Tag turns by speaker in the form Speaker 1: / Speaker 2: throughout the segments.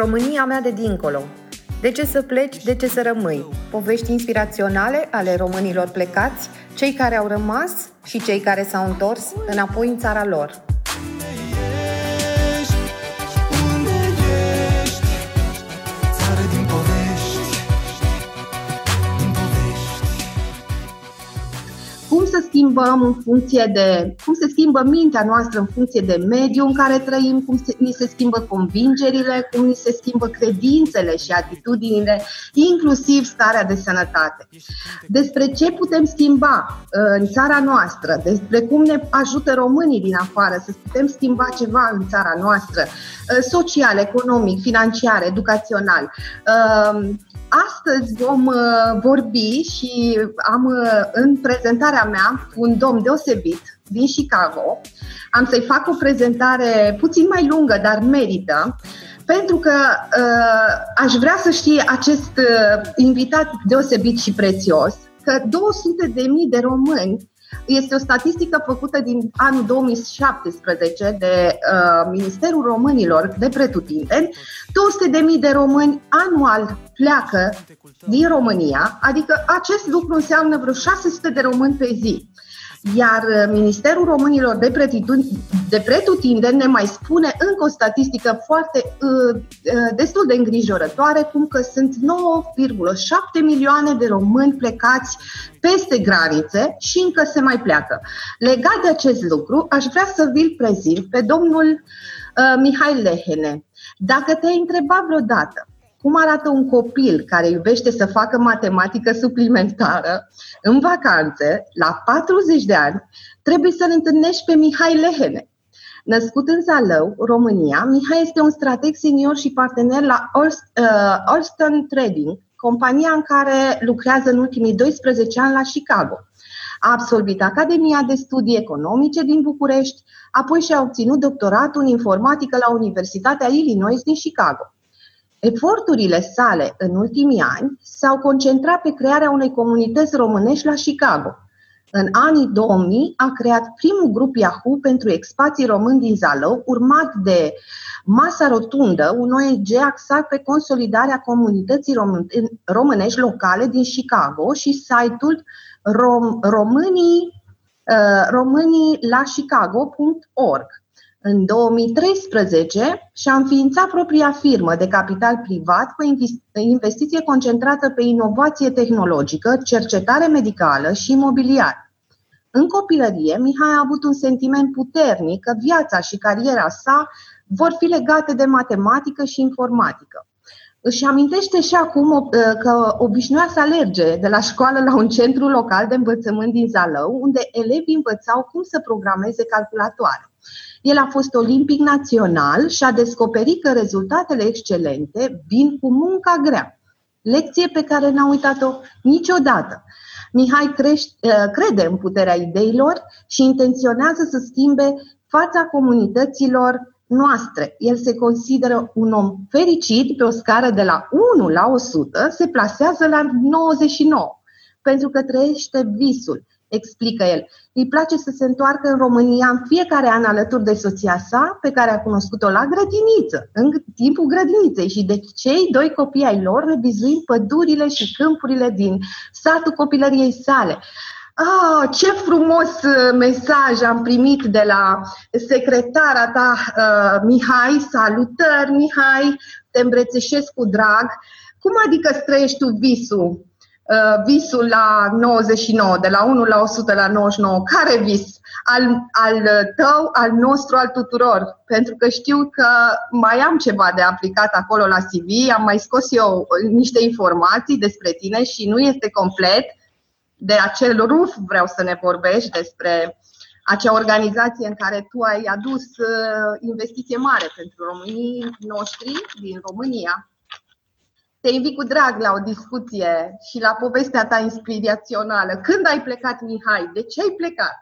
Speaker 1: România mea de dincolo. De ce să pleci, de ce să rămâi? Povești inspiraționale ale românilor plecați, cei care au rămas și cei care s-au întors înapoi în țara lor. Să schimbăm în funcție de, cum se schimbă mintea noastră în funcție de mediul în care trăim, cum se, ni se schimbă convingerile, cum ni se schimbă credințele și atitudinile, inclusiv starea de sănătate. Despre ce putem schimba uh, în țara noastră, despre cum ne ajută românii din afară să putem schimba ceva în țara noastră, uh, social, economic, financiar, educațional. Uh, Astăzi vom uh, vorbi și am uh, în prezentarea mea un domn deosebit din Chicago. Am să-i fac o prezentare puțin mai lungă, dar merită, pentru că uh, aș vrea să știe acest uh, invitat deosebit și prețios că 200 de mii de români este o statistică făcută din anul 2017 de uh, Ministerul Românilor de Pretutindeni. 200.000 de români anual pleacă din România, adică acest lucru înseamnă vreo 600 de români pe zi. Iar uh, Ministerul Românilor de, de Pretutindeni ne mai spune încă o statistică foarte uh, uh, destul de îngrijorătoare, cum că sunt 9,7 milioane de români plecați peste granițe și încă se mai pleacă. Legat de acest lucru, aș vrea să vi-l prezint pe domnul uh, Mihai Lehene. Dacă te-ai întrebat vreodată cum arată un copil care iubește să facă matematică suplimentară în vacanțe, la 40 de ani, trebuie să-l întâlnești pe Mihai Lehene. Născut în Zalău, România, Mihai este un strateg senior și partener la Alston uh, Trading, compania în care lucrează în ultimii 12 ani la Chicago. A absolvit Academia de Studii Economice din București, apoi și-a obținut doctoratul în informatică la Universitatea Illinois din Chicago. Eforturile sale în ultimii ani s-au concentrat pe crearea unei comunități românești la Chicago. În anii 2000 a creat primul grup Yahoo pentru expații români din Zalău, urmat de Masa Rotundă, un ONG axat pe consolidarea comunității românești locale din Chicago și site-ul rom- românii, uh, românii la chicago.org. În 2013 și-a înființat propria firmă de capital privat cu investiție concentrată pe inovație tehnologică, cercetare medicală și imobiliar. În copilărie, Mihai a avut un sentiment puternic că viața și cariera sa vor fi legate de matematică și informatică. Își amintește și acum că obișnuia să alerge de la școală la un centru local de învățământ din Zalău, unde elevii învățau cum să programeze calculatoare. El a fost olimpic național și a descoperit că rezultatele excelente vin cu munca grea. Lecție pe care n-a uitat-o niciodată. Mihai crește, uh, crede în puterea ideilor și intenționează să schimbe fața comunităților noastre. El se consideră un om fericit pe o scară de la 1 la 100, se plasează la 99, pentru că trăiește visul explică el. Îi place să se întoarcă în România în fiecare an alături de soția sa, pe care a cunoscut-o la grădiniță, în timpul grădiniței și de cei doi copii ai lor, revizuind pădurile și câmpurile din satul copilăriei sale. Ah, ce frumos uh, mesaj am primit de la secretara ta, uh, Mihai. Salutări, Mihai, te îmbrățișez cu drag. Cum adică străiești tu visul? Uh, visul la 99, de la 1 la 100 la 99, care vis? Al, al tău, al nostru, al tuturor. Pentru că știu că mai am ceva de aplicat acolo la CV, am mai scos eu niște informații despre tine și nu este complet. De acel RUF vreau să ne vorbești despre acea organizație în care tu ai adus uh, investiție mare pentru românii noștri din România te invit cu drag la o discuție și la povestea ta inspirațională. Când ai plecat, Mihai? De ce ai plecat?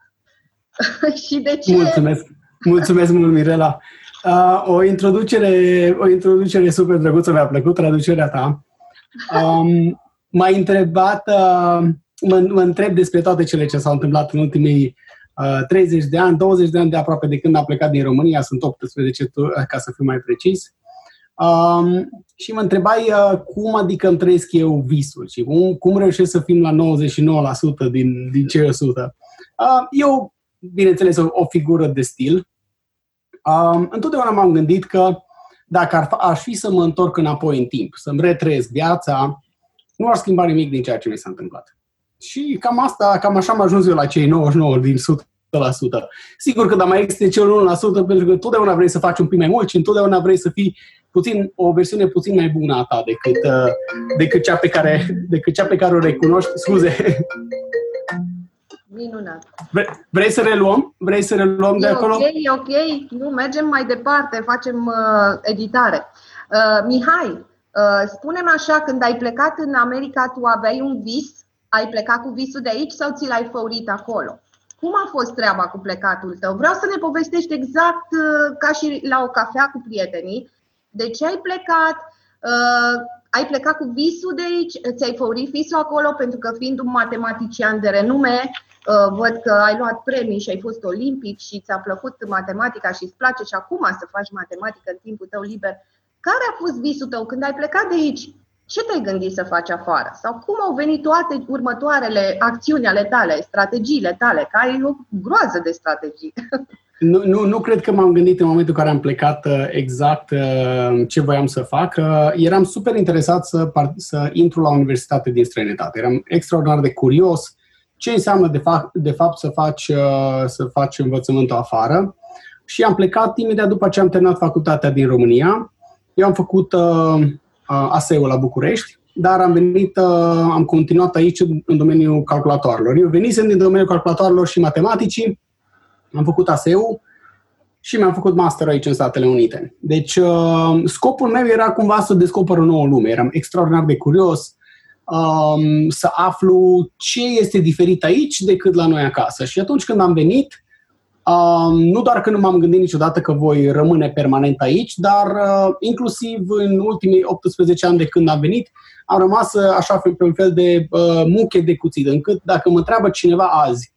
Speaker 1: și de ce?
Speaker 2: Mulțumesc! Mulțumesc mult, Mirela! Uh, o, introducere, o introducere super drăguță, mi-a plăcut traducerea ta. Um, m-ai întrebat, uh, mă, mă întreb despre toate cele ce s-au întâmplat în ultimii uh, 30 de ani, 20 de ani de aproape de când am plecat din România, sunt 18 ca să fiu mai precis. Um, și mă întrebai uh, cum adică îmi trăiesc eu visul și cum, cum reușesc să fim la 99% din, din cei 100. Uh, eu, bineînțeles, o, o figură de stil. Uh, întotdeauna m-am gândit că dacă ar, aș fi să mă întorc înapoi în timp, să-mi retrăiesc viața, nu ar schimba nimic din ceea ce mi s-a întâmplat. Și cam asta, cam așa am ajuns eu la cei 99 din 100%. Sigur că da mai este cel 1% pentru că totdeauna vrei să faci un pic mai mult și întotdeauna vrei să fii puțin, o versiune puțin mai bună a ta decât, uh, decât, cea, pe care, decât cea pe care o recunoști. Scuze.
Speaker 1: Minunat.
Speaker 2: Vre, vrei să reluăm? Vrei să reluăm e de acolo?
Speaker 1: Ok, e ok. Nu, mergem mai departe, facem uh, editare. Uh, Mihai, uh, spune-mi așa, când ai plecat în America, tu aveai un vis? Ai plecat cu visul de aici sau ți l-ai făurit acolo? Cum a fost treaba cu plecatul tău? Vreau să ne povestești exact uh, ca și la o cafea cu prietenii, de ce ai plecat, uh, ai plecat cu visul de aici, ți-ai făurit visul acolo, pentru că fiind un matematician de renume, uh, văd că ai luat premii și ai fost olimpic și ți-a plăcut matematica și îți place și acum să faci matematică în timpul tău liber. Care a fost visul tău când ai plecat de aici? Ce te-ai gândit să faci afară? Sau cum au venit toate următoarele acțiuni ale tale, strategiile tale? Că ai o groază de strategii.
Speaker 2: Nu, nu, nu cred că m-am gândit în momentul în care am plecat uh, exact uh, ce voiam să fac. Uh, eram super interesat să, să intru la universitate din străinătate. Eram extraordinar de curios ce înseamnă de, fapt, de fapt să faci, să faci învățământul afară. Și am plecat imediat după ce am terminat facultatea din România. Eu am făcut uh, ASEU la București, dar am venit, uh, am continuat aici în domeniul calculatoarelor. Eu venisem din domeniul calculatoarelor și matematicii, am făcut ASEU și mi-am făcut master aici în Statele Unite. Deci uh, scopul meu era cumva să descoper o nouă lume. Eram extraordinar de curios um, să aflu ce este diferit aici decât la noi acasă. Și atunci când am venit, um, nu doar că nu m-am gândit niciodată că voi rămâne permanent aici, dar uh, inclusiv în ultimii 18 ani de când am venit, am rămas așa pe un fel de uh, muche de cuțit, încât dacă mă întreabă cineva azi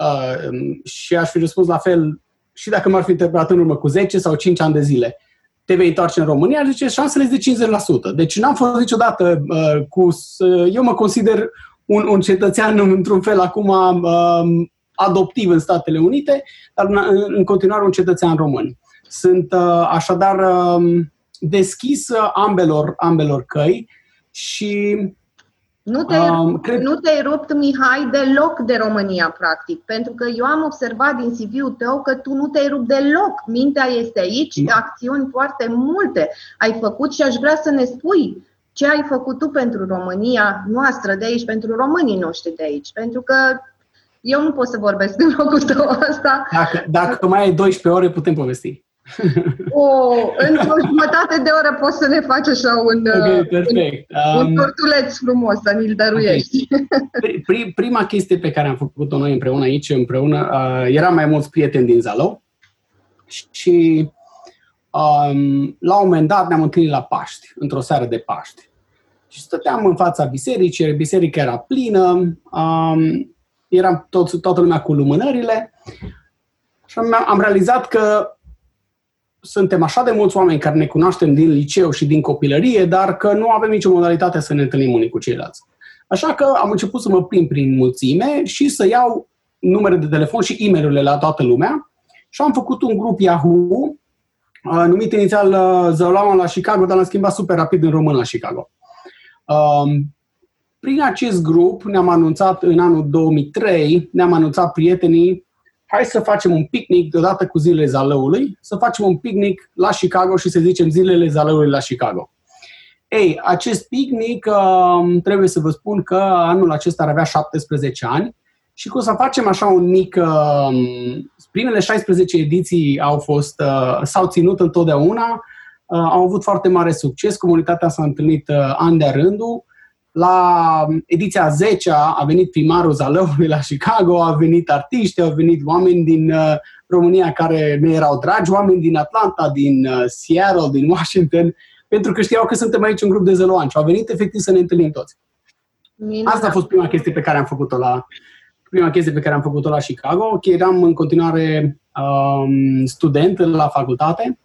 Speaker 2: Uh, și aș fi răspuns la fel și dacă m-ar fi întrebat în urmă cu 10 sau 5 ani de zile. Te vei întoarce în România? Zice, șansele sunt de 50%. Deci n-am fost niciodată uh, cu... Uh, eu mă consider un, un cetățean într-un fel acum uh, adoptiv în Statele Unite, dar în, în continuare un cetățean român. Sunt uh, așadar uh, deschis ambelor, ambelor căi și
Speaker 1: nu te-ai, um, cred... nu te rupt, Mihai, deloc de România, practic, pentru că eu am observat din CV-ul tău că tu nu te-ai rupt deloc. Mintea este aici, da. acțiuni foarte multe ai făcut și aș vrea să ne spui ce ai făcut tu pentru România noastră de aici, pentru românii noștri de aici, pentru că eu nu pot să vorbesc în locul tău asta.
Speaker 2: Dacă, dacă mai ai 12 ore, putem povesti.
Speaker 1: O, într-o jumătate de oră poți să ne faci așa un, okay, perfect. un, um, un tortuleț frumos, să ni-l dăruiești.
Speaker 2: Okay. Prima chestie pe care am făcut-o noi împreună aici, împreună, uh, eram mai mulți prieteni din Zalău și um, la un moment dat ne-am întâlnit la Paști, într-o seară de Paști. Și stăteam în fața bisericii, biserica era plină, um, eram tot, toată lumea cu lumânările și am, am realizat că suntem așa de mulți oameni care ne cunoaștem din liceu și din copilărie, dar că nu avem nicio modalitate să ne întâlnim unii cu ceilalți. Așa că am început să mă plimb prin mulțime și să iau numere de telefon și e mail la toată lumea și am făcut un grup Yahoo numit inițial Zălama la Chicago, dar l-am schimbat super rapid în român la Chicago. Prin acest grup ne-am anunțat în anul 2003, ne-am anunțat prietenii hai să facem un picnic deodată cu zilele zalăului, să facem un picnic la Chicago și să zicem zilele zalăului la Chicago. Ei, acest picnic, uh, trebuie să vă spun că anul acesta ar avea 17 ani și cu să facem așa un mic... Uh, primele 16 ediții au fost, uh, s-au ținut întotdeauna, uh, au avut foarte mare succes, comunitatea s-a întâlnit uh, an de rândul, la ediția 10 a venit primarul Zalăului la Chicago, a venit artiști, au venit oameni din uh, România care ne erau dragi, oameni din Atlanta, din uh, Seattle, din Washington, pentru că știau că suntem aici un grup de zăloani și au venit efectiv să ne întâlnim toți. Minunat. Asta a fost prima chestie pe care am făcut-o la prima chestie pe care am făcut-o la Chicago, că eram în continuare um, student la facultate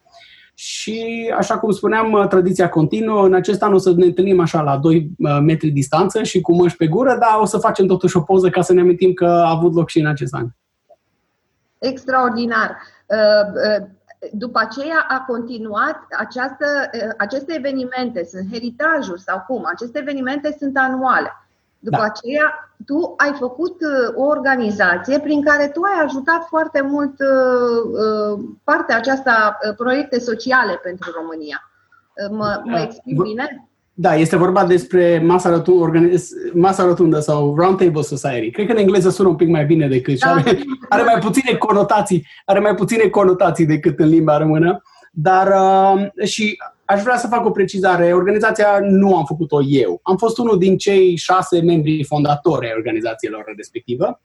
Speaker 2: și, așa cum spuneam, tradiția continuă. În acest an o să ne întâlnim așa la 2 metri distanță și cu măști pe gură, dar o să facem totuși o poză ca să ne amintim că a avut loc și în acest an.
Speaker 1: Extraordinar. După aceea a continuat această, aceste evenimente, sunt heritajuri sau cum? Aceste evenimente sunt anuale. După da. aceea, tu ai făcut uh, o organizație prin care tu ai ajutat foarte mult uh, uh, partea aceasta, proiecte sociale pentru România. Mă, mă explic bine?
Speaker 2: Da, este vorba despre masa, rotundă, masa rotundă sau Roundtable Society. Cred că în engleză sună un pic mai bine decât da. are, are mai puține conotații, are mai puține conotații decât în limba română. Dar uh, și aș vrea să fac o precizare. Organizația nu am făcut-o eu. Am fost unul din cei șase membri fondatori ai organizațiilor respectivă.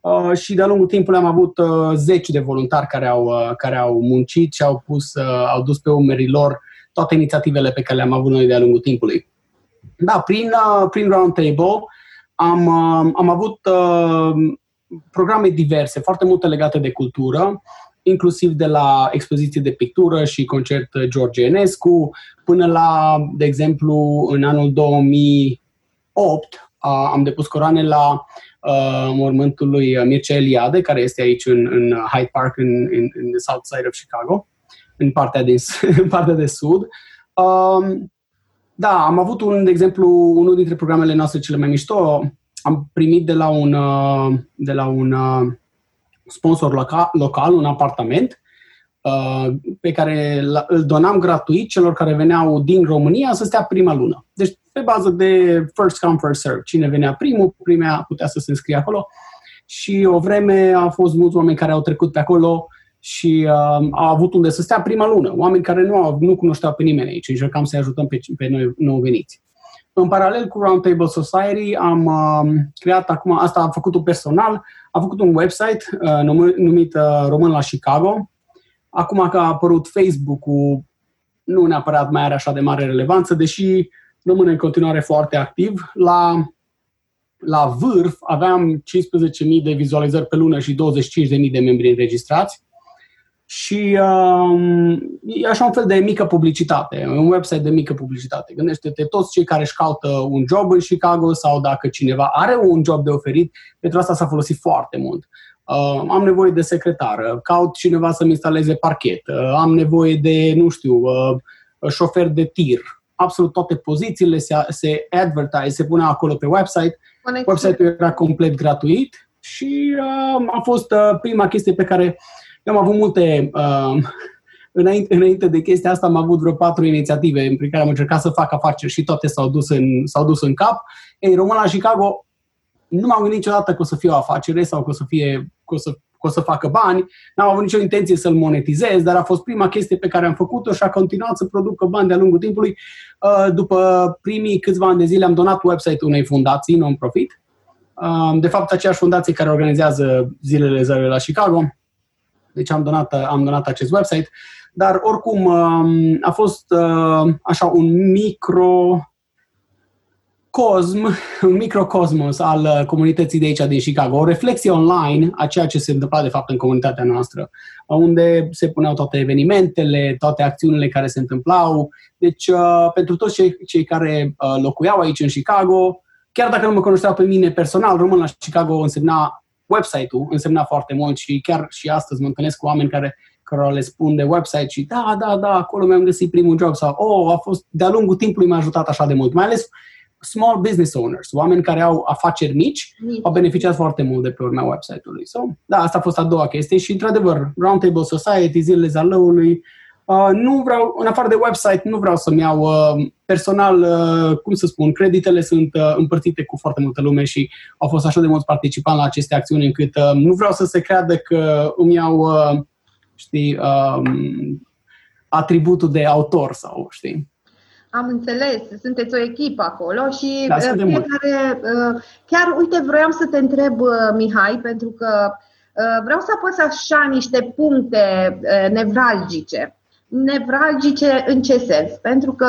Speaker 2: Uh, și de-a lungul timpului am avut uh, zeci de voluntari care au, uh, care au muncit și au, pus, uh, au dus pe umerii lor toate inițiativele pe care le-am avut noi de-a lungul timpului. Da, prin, uh, prin Roundtable am, uh, am avut uh, programe diverse, foarte multe legate de cultură inclusiv de la expoziție de pictură și concert George Enescu, până la, de exemplu, în anul 2008 am depus coroane la uh, mormântul lui Mircea Eliade, care este aici în, în Hyde Park, în, în, în the south side of Chicago, în partea de, în partea de sud. Um, da, am avut un, de exemplu, unul dintre programele noastre cele mai mișto. Am primit de la un, uh, de la un uh, sponsor local, local un apartament uh, pe care îl donam gratuit celor care veneau din România să stea prima lună. Deci pe bază de first come, first serve. Cine venea primul, primea putea să se înscrie acolo. Și o vreme a fost mulți oameni care au trecut pe acolo și uh, au avut unde să stea prima lună. Oameni care nu, au, nu cunoșteau pe nimeni aici. Încercam să-i ajutăm pe, pe noi nou veniți. În paralel cu Roundtable Society am uh, creat acum, asta am făcut-o personal, am făcut un website uh, numit uh, Român la Chicago. Acum că a apărut Facebook-ul, nu neapărat mai are așa de mare relevanță, deși rămâne în continuare foarte activ. La, la vârf aveam 15.000 de vizualizări pe lună și 25.000 de membri înregistrați și um, e așa un fel de mică publicitate, un website de mică publicitate. Gândește-te toți cei care își caută un job în Chicago sau dacă cineva are un job de oferit, pentru asta s-a folosit foarte mult. Uh, am nevoie de secretară, caut cineva să-mi instaleze parchet, uh, am nevoie de, nu știu, uh, șofer de tir. Absolut toate pozițiile se, se advertise, se pune acolo pe website. Website-ul era complet gratuit și uh, a fost uh, prima chestie pe care uh, eu am avut multe, uh, înainte, înainte de chestia asta am avut vreo patru inițiative în care am încercat să fac afaceri și toate s-au dus în, s-au dus în cap. Ei, Româna la Chicago nu m-am gândit niciodată că o să fie o afacere sau că o să, fie, că o să, că o să facă bani. N-am avut nicio intenție să-l monetizez, dar a fost prima chestie pe care am făcut-o și a continuat să producă bani de-a lungul timpului. Uh, după primii câțiva ani de zile am donat website-ul unei fundații non-profit. Uh, de fapt, aceeași fundație care organizează zilele zării la Chicago deci am donat, am donat acest website, dar oricum um, a fost uh, așa un micro cosm, un microcosmos al uh, comunității de aici din Chicago, o reflexie online a ceea ce se întâmpla de fapt în comunitatea noastră, unde se puneau toate evenimentele, toate acțiunile care se întâmplau. Deci, uh, pentru toți cei, cei care locuiau aici în Chicago, chiar dacă nu mă cunoșteau pe mine personal, rămân la Chicago însemna website-ul însemna foarte mult și chiar și astăzi mă întâlnesc cu oameni care, care le spun de website și da, da, da, acolo mi-am găsit primul job sau oh, a fost, de-a lungul timpului m-a ajutat așa de mult. Mai ales small business owners, oameni care au afaceri mici, mici. au beneficiat foarte mult de pe urmea website-ului. So, da, asta a fost a doua chestie și, într-adevăr, Roundtable Society, zilele zalăului, Uh, nu vreau, în afară de website, nu vreau să-mi iau uh, personal, uh, cum să spun, creditele sunt uh, împărțite cu foarte multă lume și au fost așa de mulți participanți la aceste acțiuni încât uh, nu vreau să se creadă că îmi iau, uh, știi, uh, atributul de autor sau, știi.
Speaker 1: Am înțeles, sunteți o echipă acolo și da, uh, fiecare, uh, chiar, uite, vroiam să te întreb, uh, Mihai, pentru că vreau să apăs așa niște puncte nevralgice nevralgice în ce sens? Pentru că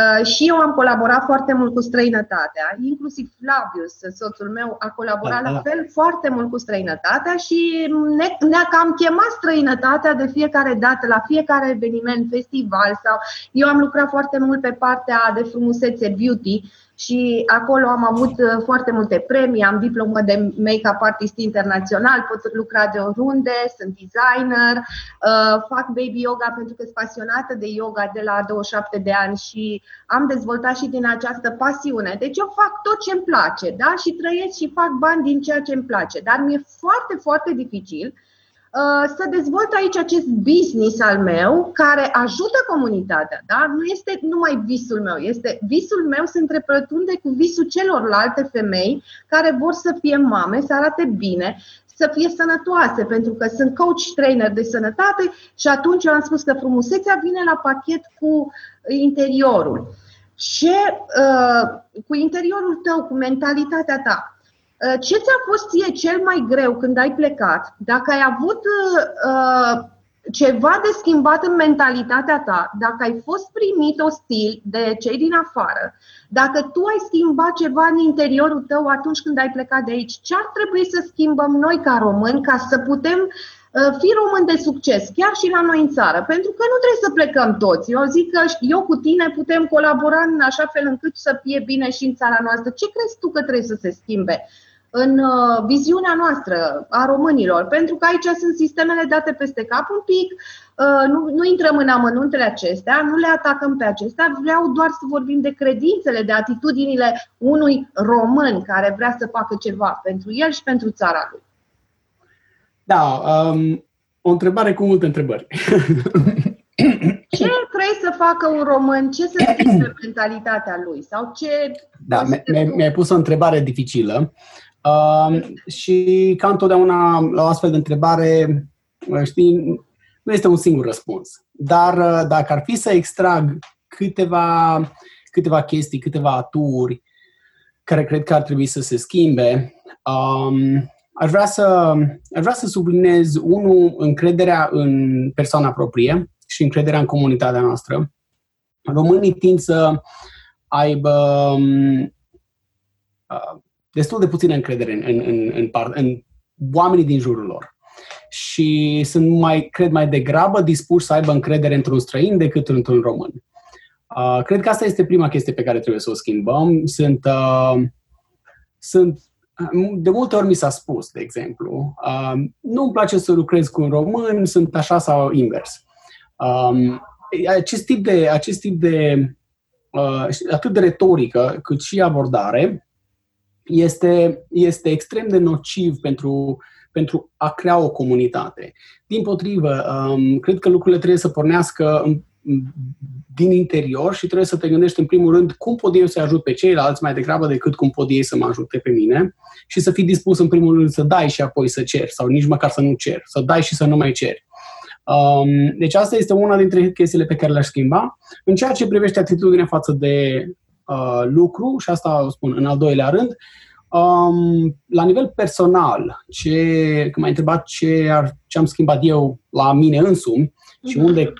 Speaker 1: Uh, și eu am colaborat foarte mult cu străinătatea, inclusiv Flavius, soțul meu, a colaborat da, da. la fel foarte mult cu străinătatea și ne, ne-a cam chemat străinătatea de fiecare dată, la fiecare eveniment, festival sau eu am lucrat foarte mult pe partea de frumusețe beauty și acolo am avut uh, foarte multe premii, am diplomă de make-up artist internațional, pot lucra de oriunde, sunt designer, uh, fac baby yoga pentru că sunt pasionată de yoga de la 27 de ani și am dezvoltat și din această pasiune. Deci eu fac tot ce îmi place, da? Și trăiesc și fac bani din ceea ce îmi place, dar mi-e foarte, foarte dificil Uh, să dezvolt aici acest business al meu care ajută comunitatea. Da? Nu este numai visul meu, este visul meu se întrepătrunde cu visul celorlalte femei care vor să fie mame, să arate bine, să fie sănătoase, pentru că sunt coach trainer de sănătate și atunci eu am spus că frumusețea vine la pachet cu interiorul. Și uh, cu interiorul tău, cu mentalitatea ta. Uh, ce ți-a fost ție cel mai greu când ai plecat? Dacă ai avut uh, ceva de schimbat în mentalitatea ta, dacă ai fost primit ostil de cei din afară, dacă tu ai schimbat ceva în interiorul tău atunci când ai plecat de aici, ce ar trebui să schimbăm noi ca români ca să putem uh, fi români de succes, chiar și la noi în țară? Pentru că nu trebuie să plecăm toți. Eu zic că eu cu tine putem colabora în așa fel încât să fie bine și în țara noastră. Ce crezi tu că trebuie să se schimbe? În uh, viziunea noastră a românilor, pentru că aici sunt sistemele date peste cap un pic, uh, nu, nu intrăm în amănuntele acestea, nu le atacăm pe acestea, vreau doar să vorbim de credințele, de atitudinile unui român care vrea să facă ceva pentru el și pentru țara lui.
Speaker 2: Da, um, o întrebare cu multe întrebări.
Speaker 1: Ce vrei să facă un român? Ce să schimbe mentalitatea lui? Sau ce...
Speaker 2: Da, mi-ai pus o întrebare dificilă. Uh, și ca întotdeauna la o astfel de întrebare, știi, nu este un singur răspuns. Dar uh, dacă ar fi să extrag câteva, câteva chestii, câteva aturi care cred că ar trebui să se schimbe, um, aș, vrea să, aș vrea să subliniez, unul, încrederea în persoana proprie și încrederea în comunitatea noastră. Românii tind să aibă um, uh, destul de puțină încredere în, în, în, în, par, în oamenii din jurul lor. Și sunt mai, cred, mai degrabă dispuși să aibă încredere într-un străin decât într-un român. Uh, cred că asta este prima chestie pe care trebuie să o schimbăm. Sunt, uh, sunt de multe ori mi s-a spus, de exemplu, uh, nu îmi place să lucrez cu un român, sunt așa sau invers. Um, acest tip de, acest tip de uh, atât de retorică cât și abordare este, este extrem de nociv pentru, pentru a crea o comunitate. Din potrivă, um, cred că lucrurile trebuie să pornească în, din interior și trebuie să te gândești în primul rând cum pot eu să ajut pe ceilalți mai degrabă decât cum pot ei să mă ajute pe mine și să fii dispus în primul rând să dai și apoi să ceri sau nici măcar să nu ceri, să dai și să nu mai ceri. Um, deci asta este una dintre chestiile pe care le-aș schimba. În ceea ce privește atitudinea față de uh, lucru, și asta o spun în al doilea rând, um, la nivel personal, ce, când m-ai întrebat ce, ar, ce am schimbat eu la mine însumi uh-huh. și mhm. unde,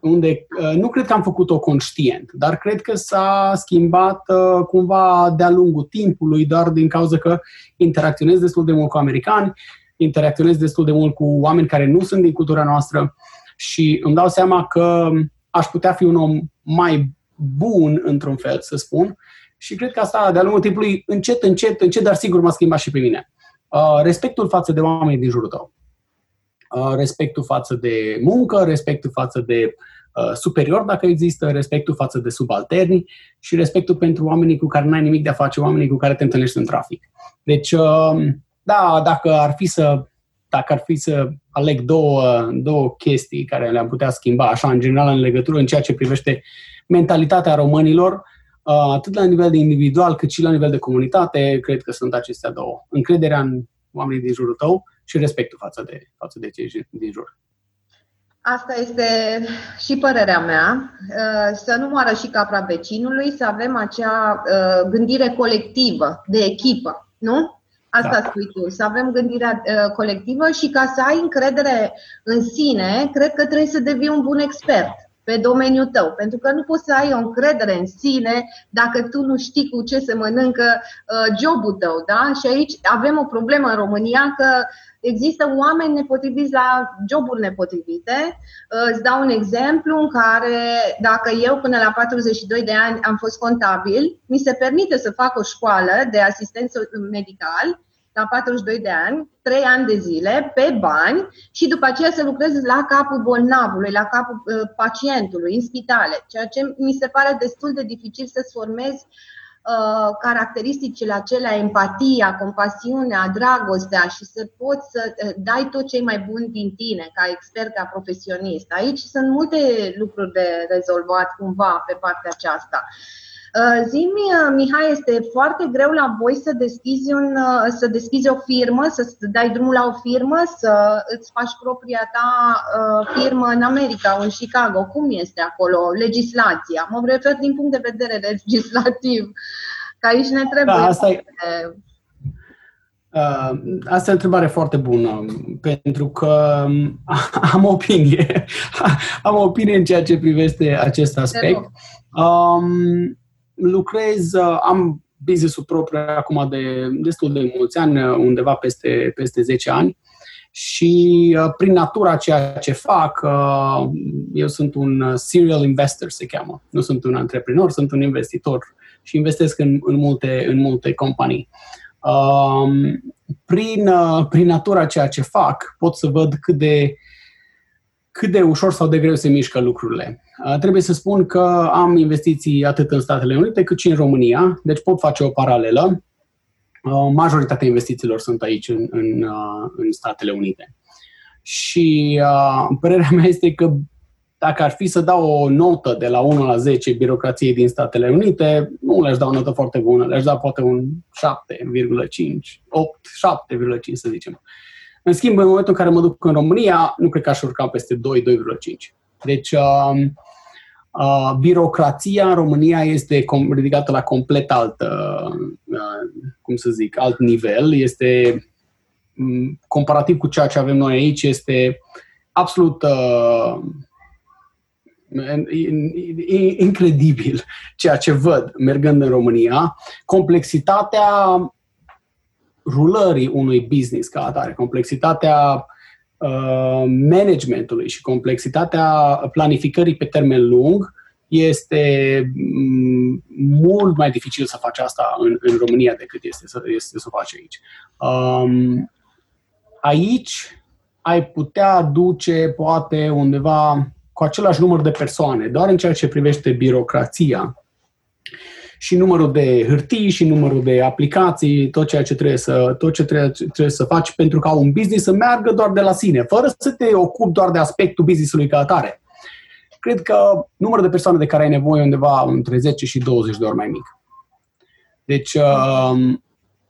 Speaker 2: unde uh, nu cred că am făcut-o conștient, dar cred că s-a schimbat uh, cumva de-a lungul timpului, doar din cauza că interacționez destul de mult cu americani, interacționez destul de mult cu oameni care nu sunt din cultura noastră și îmi dau seama că aș putea fi un om mai bun, într-un fel, să spun, și cred că asta, de-a lungul timpului, încet, încet, încet, dar sigur m-a schimbat și pe mine. Uh, respectul față de oamenii din jurul tău. Uh, respectul față de muncă, respectul față de uh, superior, dacă există, respectul față de subalterni și respectul pentru oamenii cu care n-ai nimic de a face, oamenii cu care te întâlnești în trafic. Deci, uh, da, dacă ar fi să dacă ar fi să aleg două, două chestii care le-am putea schimba, așa, în general, în legătură în ceea ce privește mentalitatea românilor, uh, atât la nivel de individual cât și la nivel de comunitate, cred că sunt acestea două. Încrederea în oamenii din jurul tău și respectul față de, față de cei din jur.
Speaker 1: Asta este și părerea mea, uh, să nu moară și capra vecinului, să avem acea uh, gândire colectivă, de echipă, nu? Asta da. spui tu, să avem gândirea uh, colectivă și ca să ai încredere în sine, cred că trebuie să devii un bun expert. Pe domeniul tău, pentru că nu poți să ai o încredere în sine dacă tu nu știi cu ce se mănâncă uh, jobul tău, da? Și aici avem o problemă în România că există oameni nepotriviți la joburi nepotrivite. Uh, îți dau un exemplu în care dacă eu până la 42 de ani am fost contabil, mi se permite să fac o școală de asistență medical la 42 de ani, 3 ani de zile, pe bani și după aceea să lucrez la capul bolnavului, la capul uh, pacientului, în spitale, ceea ce mi se pare destul de dificil să-ți formezi uh, caracteristicile acelea, empatia, compasiunea, dragostea și să poți să uh, dai tot ce mai bun din tine ca expert, ca profesionist. Aici sunt multe lucruri de rezolvat cumva pe partea aceasta. Uh, Uh, Zimi, uh, Mihai, este foarte greu la voi să deschizi, un, uh, să deschizi o firmă, să dai drumul la o firmă, să îți faci propria ta firmă în America, în Chicago. Cum este acolo legislația? Mă refer din punct de vedere legislativ, că aici ne trebuie... Da,
Speaker 2: asta e... Uh, asta e o întrebare foarte bună, pentru că um, am o opinie. am o opinie în ceea ce privește acest aspect. Um, lucrez, uh, am business-ul propriu acum de destul de mulți ani, uh, undeva peste, peste 10 ani și uh, prin natura ceea ce fac, eu sunt un serial investor, se cheamă. Nu sunt un antreprenor, sunt un investitor și investesc în, în, multe, în multe companii. Um, prin, prin natura ceea ce fac, pot să văd cât de, cât de ușor sau de greu se mișcă lucrurile. Trebuie să spun că am investiții atât în Statele Unite cât și în România, deci pot face o paralelă. Majoritatea investițiilor sunt aici, în, în, în Statele Unite. Și uh, părerea mea este că dacă ar fi să dau o notă de la 1 la 10 birocrației din Statele Unite, nu le-aș da o notă foarte bună, le-aș da poate un 7,5, 8, 7,5 să zicem. În schimb, în momentul în care mă duc în România, nu cred că aș urca peste 2, 2,5. Deci, uh, Uh, birocrația în România este com- ridicată la complet alt, uh, cum să zic, alt nivel. Este, um, comparativ cu ceea ce avem noi aici, este absolut uh, incredibil ceea ce văd mergând în România. Complexitatea rulării unui business ca atare, complexitatea Uh, managementului și complexitatea planificării pe termen lung este mm, mult mai dificil să faci asta în, în România decât este să, este să o faci aici. Um, aici ai putea duce poate undeva cu același număr de persoane, doar în ceea ce privește birocrația și numărul de hârtii și numărul de aplicații, tot ceea ce trebuie să, tot ce trebuie, trebuie să faci pentru ca un business să meargă doar de la sine, fără să te ocupi doar de aspectul businessului ca atare. Cred că numărul de persoane de care ai nevoie undeva între 10 și 20 de ori mai mic. Deci, um,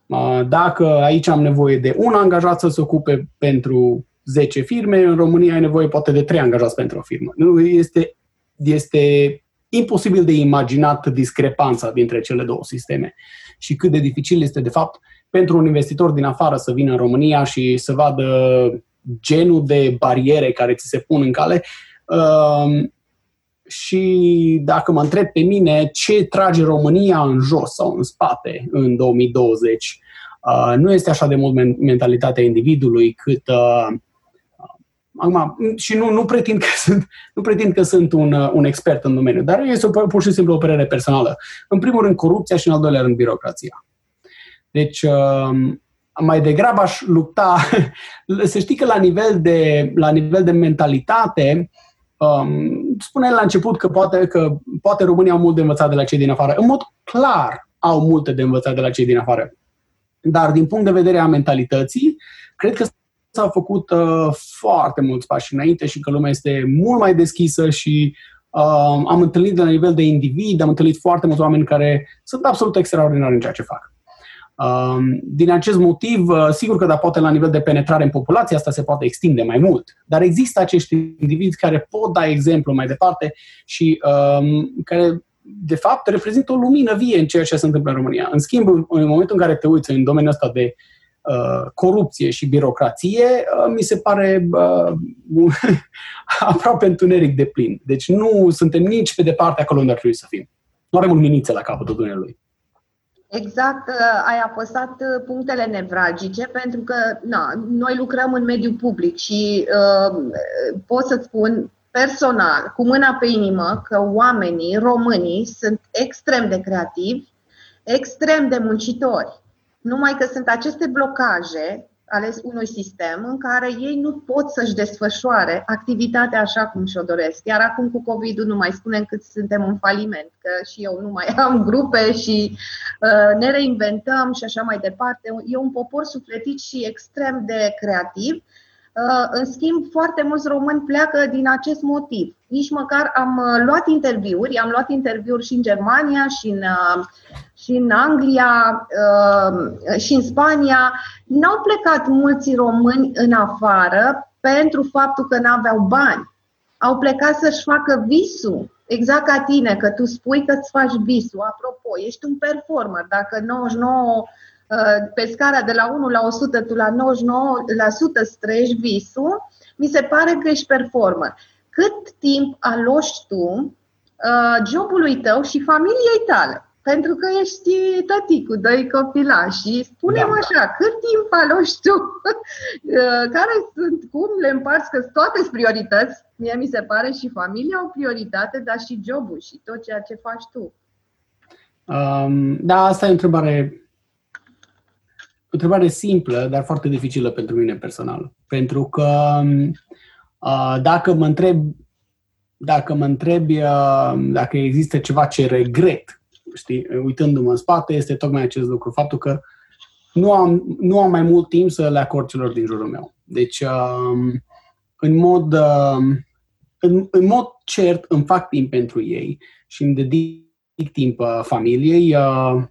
Speaker 2: uh, dacă aici am nevoie de un angajat să se ocupe pentru 10 firme, în România ai nevoie poate de 3 angajați pentru o firmă. Nu este, este imposibil de imaginat discrepanța dintre cele două sisteme și cât de dificil este, de fapt, pentru un investitor din afară să vină în România și să vadă genul de bariere care ți se pun în cale. Um, și dacă mă întreb pe mine ce trage România în jos sau în spate în 2020, uh, nu este așa de mult mentalitatea individului cât uh, Acum, și nu, nu, pretind că sunt, nu pretind că sunt un, un expert în domeniu, dar este o, pur și simplu o părere personală. În primul rând, corupția și în al doilea rând, birocrația. Deci, um, mai degrabă aș lupta. Să știi că la nivel de, la nivel de mentalitate, um, spune la început că poate, că poate România au mult de învățat de la cei din afară. În mod clar au multe de învățat de la cei din afară. Dar din punct de vedere a mentalității, cred că s-au făcut uh, foarte mulți pași înainte și că lumea este mult mai deschisă și uh, am întâlnit de la nivel de individ, am întâlnit foarte mulți oameni care sunt absolut extraordinari în ceea ce fac. Uh, din acest motiv, uh, sigur că da, poate la nivel de penetrare în populație asta se poate extinde mai mult, dar există acești indivizi care pot da exemplu mai departe și uh, care de fapt reprezintă o lumină vie în ceea ce se întâmplă în România. În schimb, în momentul în care te uiți în domeniul ăsta de uh, corupție și birocrație, uh, mi se pare uh, aproape întuneric de plin. Deci nu suntem nici pe departe acolo unde ar trebui să fim. Nu avem un miniță la capătul tunelului.
Speaker 1: Exact, uh, ai apăsat uh, punctele nevralgice pentru că na, noi lucrăm în mediul public și uh, pot să spun personal, cu mâna pe inimă, că oamenii, românii, sunt extrem de creativi, extrem de muncitori. Numai că sunt aceste blocaje ales unui sistem în care ei nu pot să-și desfășoare activitatea așa cum și-o doresc. Iar acum cu COVID-ul nu mai spunem cât suntem în faliment, că și eu nu mai am grupe și uh, ne reinventăm și așa mai departe. E un popor sufletit și extrem de creativ Uh, în schimb, foarte mulți români pleacă din acest motiv. Nici măcar am uh, luat interviuri, am luat interviuri și în Germania, și în, uh, și în Anglia, și în Spania. N-au plecat mulți români în afară pentru faptul că n-aveau bani. Au plecat să-și facă visul. Exact ca tine, că tu spui că îți faci visul. Apropo, ești un performer. Dacă 99 Uh, pe scara de la 1 la 100, tu la 99% îți trăiești visul, mi se pare că ești performer. Cât timp aloși tu uh, jobului tău și familiei tale? Pentru că ești tătic cu doi copilași și spunem da. așa, cât timp aloși tu? Uh, care sunt, cum le împarți, că toate sunt priorități, mie mi se pare și familia o prioritate, dar și jobul și tot ceea ce faci tu.
Speaker 2: Um, da, asta e o întrebare o întrebare simplă, dar foarte dificilă pentru mine personal. Pentru că uh, dacă mă întreb dacă mă întrebi uh, dacă există ceva ce regret, știi, uitându-mă în spate, este tocmai acest lucru, faptul că nu am, nu am mai mult timp să le acord celor din jurul meu. Deci, uh, în mod, uh, în, în mod cert, îmi fac timp pentru ei și îmi dedic timp uh, familiei. Uh,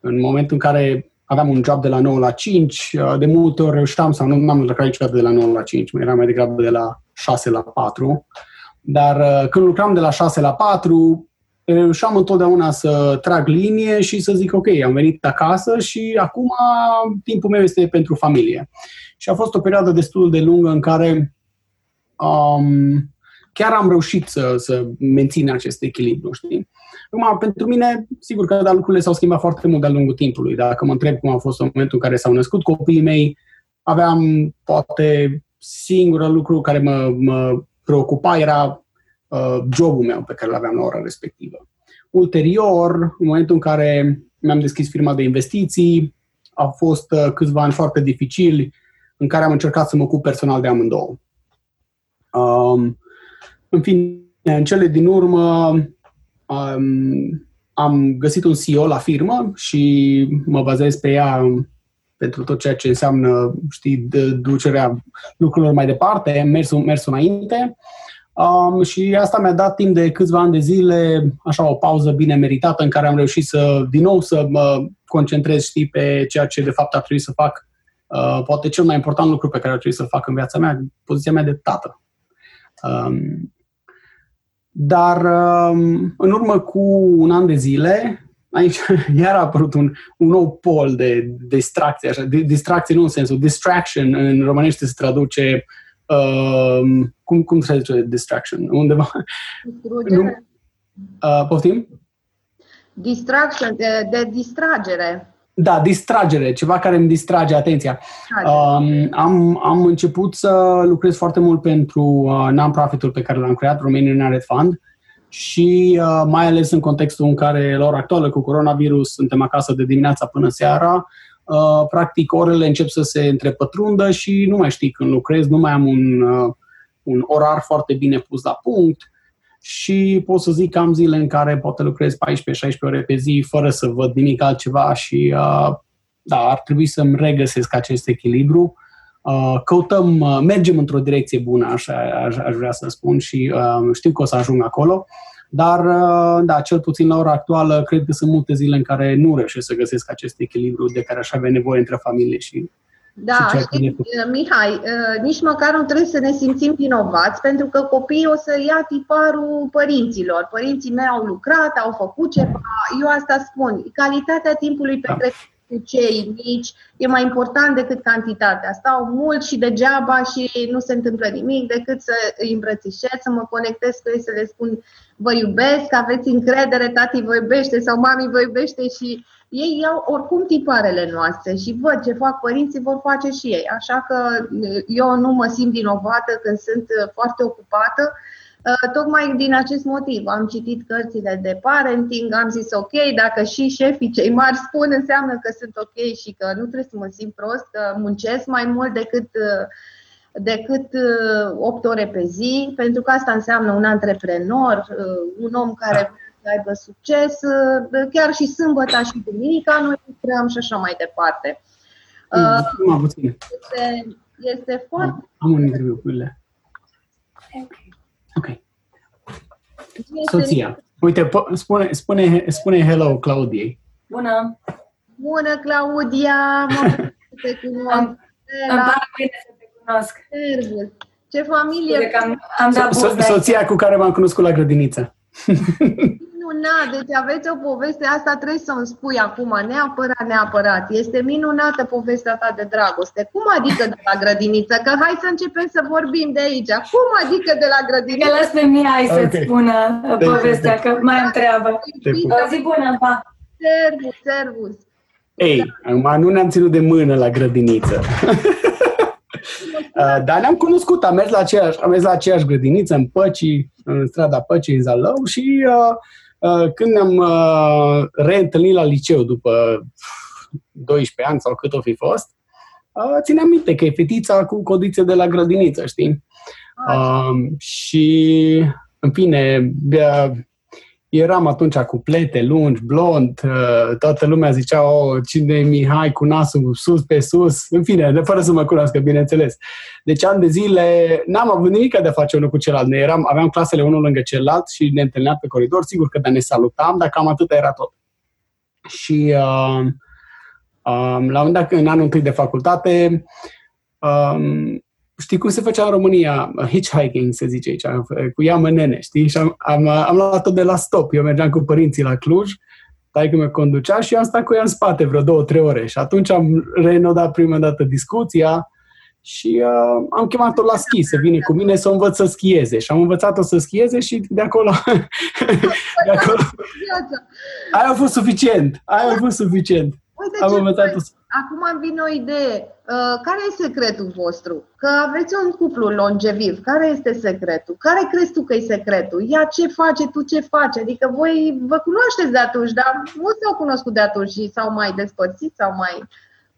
Speaker 2: în momentul în care aveam un job de la 9 la 5, uh, de multe ori reușeam sau nu am lucrat niciodată de la 9 la 5, mai era mai degrabă de la 6 la 4. Dar uh, când lucram de la 6 la 4, reușeam întotdeauna să trag linie și să zic, ok, am venit acasă și acum timpul meu este pentru familie. Și a fost o perioadă destul de lungă în care um, chiar am reușit să, să mențin acest echilibru, știi? Acum, pentru mine, sigur că da, lucrurile s-au schimbat foarte mult de-a lungul timpului. Dacă mă întreb cum a fost în momentul în care s-au născut copiii mei, aveam poate singurul lucru care mă, mă preocupa era uh, jobul meu pe care îl aveam la ora respectivă. Ulterior, în momentul în care mi-am deschis firma de investiții, au fost uh, câțiva ani foarte dificili în care am încercat să mă ocup personal de amândouă. Um, în fine, în cele din urmă, um, am găsit un CEO la firmă și mă bazez pe ea pentru tot ceea ce înseamnă, știi, de ducerea lucrurilor mai departe, mersul, mersul înainte. Um, și asta mi-a dat timp de câțiva ani de zile, așa o pauză bine meritată în care am reușit să, din nou, să mă concentrez, știi, pe ceea ce de fapt ar trebui să fac. Uh, poate cel mai important lucru pe care ar trebui să-l fac în viața mea, poziția mea de tată. Um, dar um, în urmă cu un an de zile, aici iar a apărut un, un nou pol de distracție, așa, de, distracție nu în sensul, distraction în românește se traduce, uh, cum, cum se traduce distraction? Undeva? Nu, uh, poftim?
Speaker 1: Distraction, de, de distragere.
Speaker 2: Da, distragere, ceva care îmi distrage atenția. Um, am, am început să lucrez foarte mult pentru uh, non-profitul pe care l-am creat, Romanian Narrative Fund, și uh, mai ales în contextul în care, la ora actuală, cu coronavirus, suntem acasă de dimineața până seara, uh, practic orele încep să se întrepătrundă și nu mai știi când lucrez, nu mai am un, uh, un orar foarte bine pus la punct și pot să zic că am zile în care poate lucrez 14-16 ore pe zi fără să văd nimic altceva și uh, da, ar trebui să-mi regăsesc acest echilibru. Uh, căutăm, uh, mergem într-o direcție bună, așa aș, aș vrea să spun și uh, știu că o să ajung acolo, dar uh, da, cel puțin la ora actuală cred că sunt multe zile în care nu reușesc să găsesc acest echilibru de care aș avea nevoie între familie și
Speaker 1: da, știți, uh, Mihai, uh, nici măcar nu trebuie să ne simțim vinovați, pentru că copiii o să ia tiparul părinților. Părinții mei au lucrat, au făcut ceva, eu asta spun. Calitatea timpului da. petrecut cu cei mici e mai important decât cantitatea. Stau mult și degeaba și nu se întâmplă nimic decât să îi îmbrățișez, să mă conectez cu ei, să le spun vă iubesc, aveți încredere, tati vă iubește sau mami vă iubește și ei iau oricum tiparele noastre și văd ce fac părinții, vor face și ei. Așa că eu nu mă simt vinovată când sunt foarte ocupată Uh, tocmai din acest motiv am citit cărțile de parenting, am zis ok, dacă și șefii cei mari spun, înseamnă că sunt ok și că nu trebuie să mă simt prost, că muncesc mai mult decât, uh, decât 8 uh, ore pe zi, pentru că asta înseamnă un antreprenor, un om care da. Să aibă succes, chiar și sâmbătă și duminica noi lucrăm și așa mai departe.
Speaker 2: Mm,
Speaker 1: este, este foarte...
Speaker 2: Am un interviu cu ele. Okay. Ok. Soția. Uite, spune, spune, spune hello Claudiei.
Speaker 3: Bună!
Speaker 1: Bună, Claudia! Mă te cunosc. Am,
Speaker 3: bine să te cunosc.
Speaker 1: Servus. Ce familie!
Speaker 3: Am, am dat so,
Speaker 2: soția cu care m-am cunoscut la grădiniță.
Speaker 1: minunat, deci aveți o poveste, asta trebuie să îmi spui acum, neapărat, neapărat. Este minunată povestea ta de dragoste. Cum adică de la grădiniță? Că hai să începem să vorbim de aici. Cum adică de la grădiniță?
Speaker 3: Că las pe mine ai okay. să-ți spună povestea, că mai întreabă. O zi bună, pa!
Speaker 1: Servus, servus!
Speaker 2: Ei, acum nu ne-am ținut de mână la grădiniță. Uh, dar ne-am cunoscut, am mers la aceeași, am mers la aceeași grădiniță în Păcii, în strada Păcii, în Zalău și uh, Uh, când ne-am uh, reîntâlnit la liceu după 12 ani sau cât o fi fost, uh, țineam minte că e fetița cu codițe de la grădiniță, știi? Uh, și, în fine, eram atunci cu plete lungi, blond, uh, toată lumea zicea, oh, cine e Mihai cu nasul sus pe sus, în fine, fără să mă cunoască, bineînțeles. Deci ani de zile n-am avut nimic de a face unul cu celălalt. Ne eram, aveam clasele unul lângă celălalt și ne întâlneam pe coridor, sigur că ne salutam, dar cam atât era tot. Și uh, um, la un dat, în anul întâi de facultate, um, știi cum se făcea în România, hitchhiking, se zice aici, cu ea mănene, știi? Și am, am, am luat-o de la stop. Eu mergeam cu părinții la Cluj, tai că mă conducea și am stat cu ea în spate vreo două, trei ore. Și atunci am renodat prima dată discuția și uh, am chemat-o la schi să vină cu mine să o învăț să schieze. Și am învățat-o să schieze și de acolo... de acolo aia a fost suficient. Aia a fost suficient.
Speaker 1: Uite am învățat-o să acum îmi vine o idee. Uh, care e secretul vostru? Că aveți un cuplu longeviv. Care este secretul? Care crezi tu că e secretul? Ia ce face, tu ce faci? Adică voi vă cunoașteți de atunci, dar nu s-au cunoscut de atunci și s-au mai despărțit sau mai...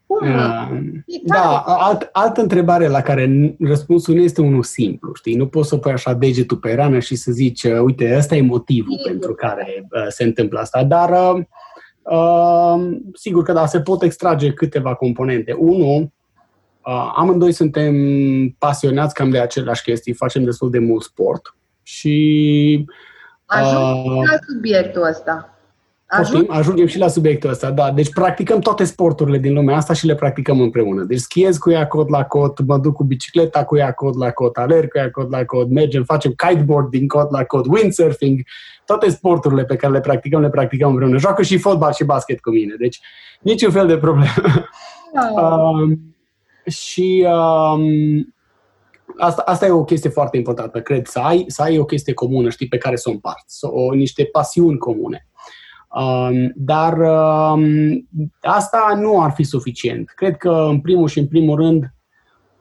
Speaker 1: Cum? Uh,
Speaker 2: da, alt, altă întrebare la care răspunsul nu este unul simplu, știi? Nu poți să pui așa degetul pe rană și să zici, uite, ăsta e motivul e pentru care uh, se întâmplă asta, dar uh, Uh, sigur că da, se pot extrage câteva componente. Unu, uh, amândoi suntem pasionați cam de aceleași chestii, facem destul de mult sport și...
Speaker 1: Ajung uh, la subiectul ăsta.
Speaker 2: Ajung? ajungem și la subiectul ăsta, da. Deci practicăm toate sporturile din lumea asta și le practicăm împreună. Deci schiez cu ea cot la cot, mă duc cu bicicleta cu ea cot la cot, alerg cu ea cot la cot, mergem, facem kiteboard din cot la cot, windsurfing, toate sporturile pe care le practicăm, le practicăm împreună. Joacă și fotbal și basket cu mine, deci niciun fel de problemă. uh, și um, asta, asta e o chestie foarte importantă, cred, să ai, să ai o chestie comună, știi, pe care să o împarți, o, niște pasiuni comune. Um, dar um, asta nu ar fi suficient. Cred că, în primul și în primul rând,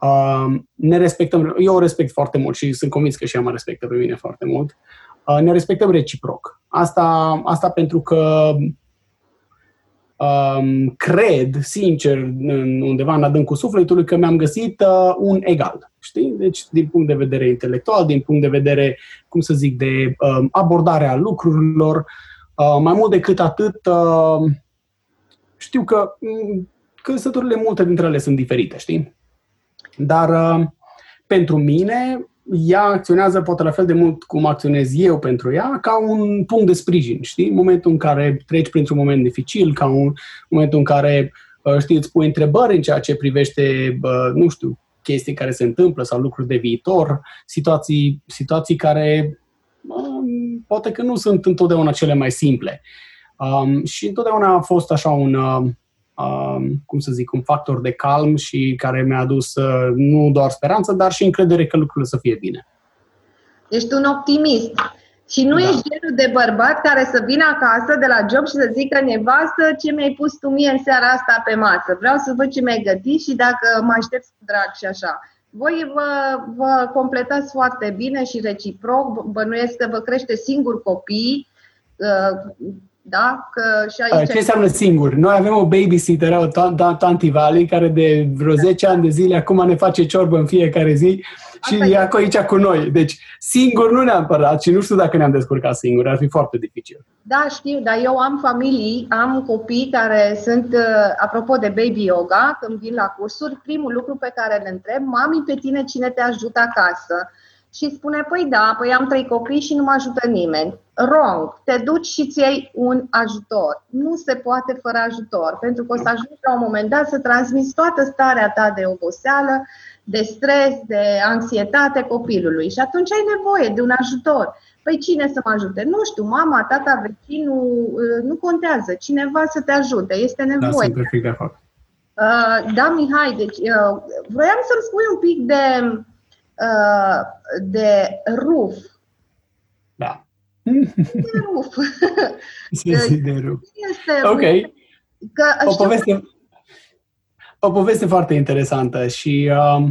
Speaker 2: um, ne respectăm. Eu o respect foarte mult și sunt convins că și ea mă respectă pe mine foarte mult. Uh, ne respectăm reciproc. Asta, asta pentru că um, cred, sincer, în undeva în adâncul sufletului, că mi-am găsit uh, un egal. Știi? Deci, din punct de vedere intelectual, din punct de vedere, cum să zic, de um, abordarea lucrurilor, uh, mai mult decât atât, uh, știu că um, căsătorile, multe dintre ele sunt diferite, știi? Dar uh, pentru mine, ea acționează poate la fel de mult cum acționez eu pentru ea, ca un punct de sprijin, știi? În momentul în care treci printr-un moment dificil, ca un momentul în care, uh, știi, îți pui întrebări în ceea ce privește, nu știu, chestii care se întâmplă sau lucruri de viitor, situații, situații care um, poate că nu sunt întotdeauna cele mai simple. Um, și întotdeauna a fost așa un, uh, um, cum să zic, un factor de calm și care mi-a adus uh, nu doar speranță, dar și încredere că lucrurile să fie bine.
Speaker 1: Ești un optimist. Și nu da. ești genul de bărbat care să vină acasă de la job și să zică nevastă ce mi-ai pus tu mie în seara asta pe masă. Vreau să văd ce mi-ai gătit și dacă mă aștept cu drag și așa. Voi vă, vă completați foarte bine și reciproc, bănuiesc că vă crește singur copii, uh, da? Că și aici...
Speaker 2: Ce înseamnă singur? Noi avem o babysitter, o tanti Vali, care de vreo 10 ani de zile acum ne face ciorbă în fiecare zi și e acolo aici cu noi. Deci singur nu neapărat și nu știu dacă ne-am descurcat singur, ar fi foarte dificil.
Speaker 1: Da, știu, dar eu am familii, am copii care sunt, uh, apropo de baby yoga, când vin la cursuri, primul lucru pe care le întreb, mami, pe tine cine te ajută acasă? Și spune, păi da, păi am trei copii și nu mă ajută nimeni. Wrong. Te duci și ți iei un ajutor. Nu se poate fără ajutor, pentru că o să ajungi la un moment dat să transmiți toată starea ta de oboseală, de stres, de anxietate copilului și atunci ai nevoie de un ajutor. Păi cine să mă ajute? Nu știu, mama, tata, vecinul, uh, nu contează. Cineva să te ajute, este da, nevoie. Da,
Speaker 2: sunt perfect de acord.
Speaker 1: Uh, da, Mihai, deci uh, vroiam să-mi spui un pic de, uh, de ruf.
Speaker 2: Da.
Speaker 1: De ruf.
Speaker 2: de ruf. Este ok. Că, o poveste, o poveste foarte interesantă și uh,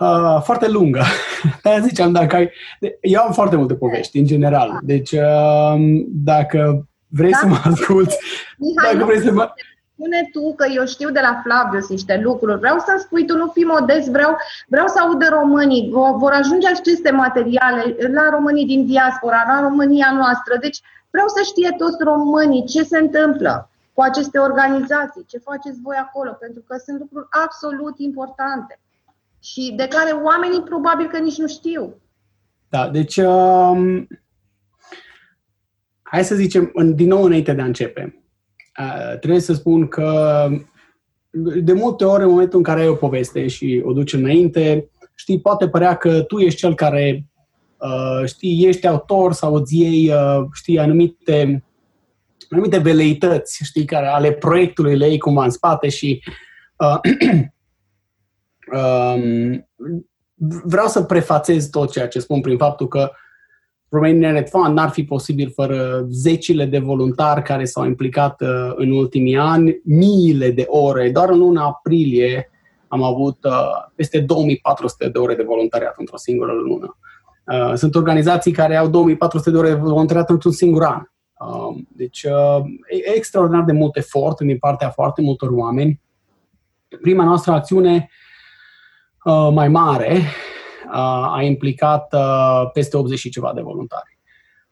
Speaker 2: uh, foarte lungă. Aia ziceam, dacă ai... Eu am foarte multe povești, în general. Deci, uh, dacă vrei da? să mă asculți...
Speaker 1: Mihai, dacă vrei să mă... Spune tu că eu știu de la Flavius niște lucruri. Vreau să spui tu, nu fi modest, vreau, vreau să aud de românii. Vor ajunge aceste materiale la românii din diaspora, la România noastră. Deci vreau să știe toți românii ce se întâmplă cu aceste organizații, ce faceți voi acolo, pentru că sunt lucruri absolut importante și de care oamenii probabil că nici nu știu.
Speaker 2: Da, deci um, hai să zicem, din nou înainte de a începe, uh, trebuie să spun că de multe ori în momentul în care ai o poveste și o duci înainte, știi, poate părea că tu ești cel care, uh, știi, ești autor sau îți iei, uh, știi, anumite anumite veleități, știi, care ale proiectului le iei cumva în spate și uh, um, vreau să prefațez tot ceea ce spun prin faptul că Romania Red Fund n-ar fi posibil fără zecile de voluntari care s-au implicat uh, în ultimii ani, miile de ore. Doar în luna aprilie am avut uh, peste 2400 de ore de voluntariat într-o singură lună. Uh, sunt organizații care au 2400 de ore de voluntariat într-un singur an. Um, deci, uh, e extraordinar de mult efort din partea foarte multor oameni. Prima noastră acțiune uh, mai mare uh, a implicat peste 80 și ceva de voluntari.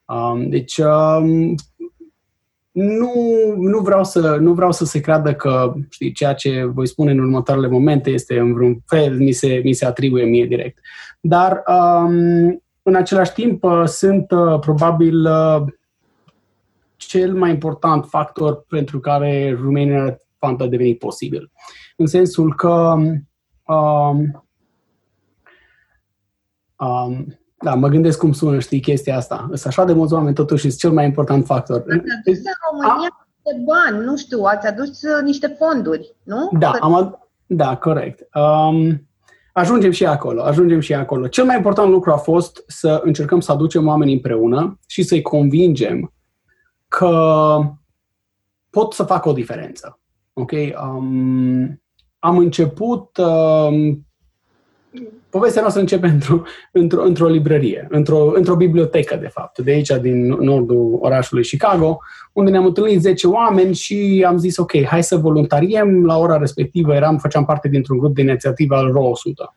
Speaker 2: Um, deci, um, nu, nu, vreau să, nu vreau să se creadă că știi, ceea ce voi spune în următoarele momente este în vreun fel, mi se, mi se atribuie mie direct. Dar, um, în același timp, sunt uh, probabil uh, cel mai important factor pentru care Romania Fund a devenit posibil. În sensul că um, um, da, mă gândesc cum sună, știi, chestia asta. Sunt așa de mulți oameni, totuși, este cel mai important factor.
Speaker 1: Ați adus în România niște bani, nu știu, ați adus uh, niște fonduri, nu?
Speaker 2: Da, am ad- da corect. Um, ajungem și acolo, ajungem și acolo. Cel mai important lucru a fost să încercăm să aducem oamenii împreună și să-i convingem că pot să fac o diferență. Ok? Um, am început. Um, povestea noastră începe într-o, într-o, într-o librărie, într-o, într-o bibliotecă, de fapt, de aici, din nordul orașului Chicago, unde ne-am întâlnit 10 oameni și am zis, ok, hai să voluntariem. La ora respectivă eram, făceam parte dintr-un grup de inițiativă al RO 100.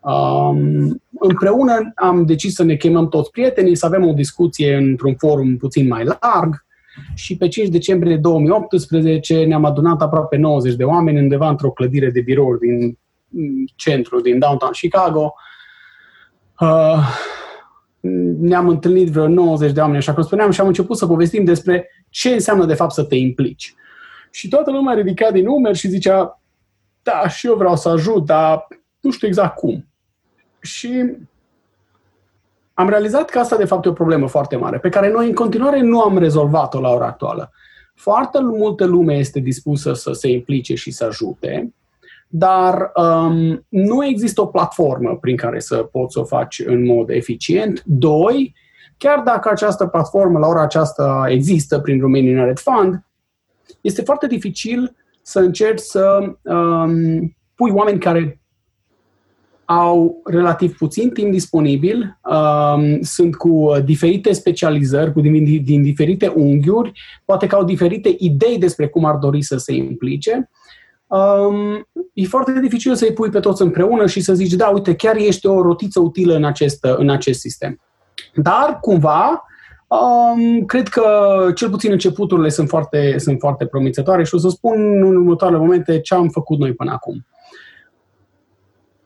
Speaker 2: Um, împreună am decis să ne chemăm toți prietenii, să avem o discuție într-un forum puțin mai larg și pe 5 decembrie 2018 ne-am adunat aproape 90 de oameni undeva într-o clădire de birouri din centru, din downtown Chicago. Uh, ne-am întâlnit vreo 90 de oameni, așa cum spuneam, și am început să povestim despre ce înseamnă de fapt să te implici. Și toată lumea ridica din umeri și zicea, da, și eu vreau să ajut, dar nu știu exact cum. Și am realizat că asta de fapt e o problemă foarte mare, pe care noi în continuare nu am rezolvat-o la ora actuală. foarte multă lume este dispusă să se implice și să ajute, dar um, nu există o platformă prin care să poți să o faci în mod eficient. Doi, chiar dacă această platformă la ora aceasta există prin Romanian Red Fund, este foarte dificil să încerci să um, pui oameni care au relativ puțin timp disponibil, um, sunt cu diferite specializări, cu din, din diferite unghiuri, poate că au diferite idei despre cum ar dori să se implice. Um, e foarte dificil să-i pui pe toți împreună și să zici, da, uite, chiar ești o rotiță utilă în acest, în acest sistem. Dar, cumva, Um, cred că cel puțin începuturile sunt foarte, sunt foarte promițătoare și o să spun în următoarele momente ce am făcut noi până acum.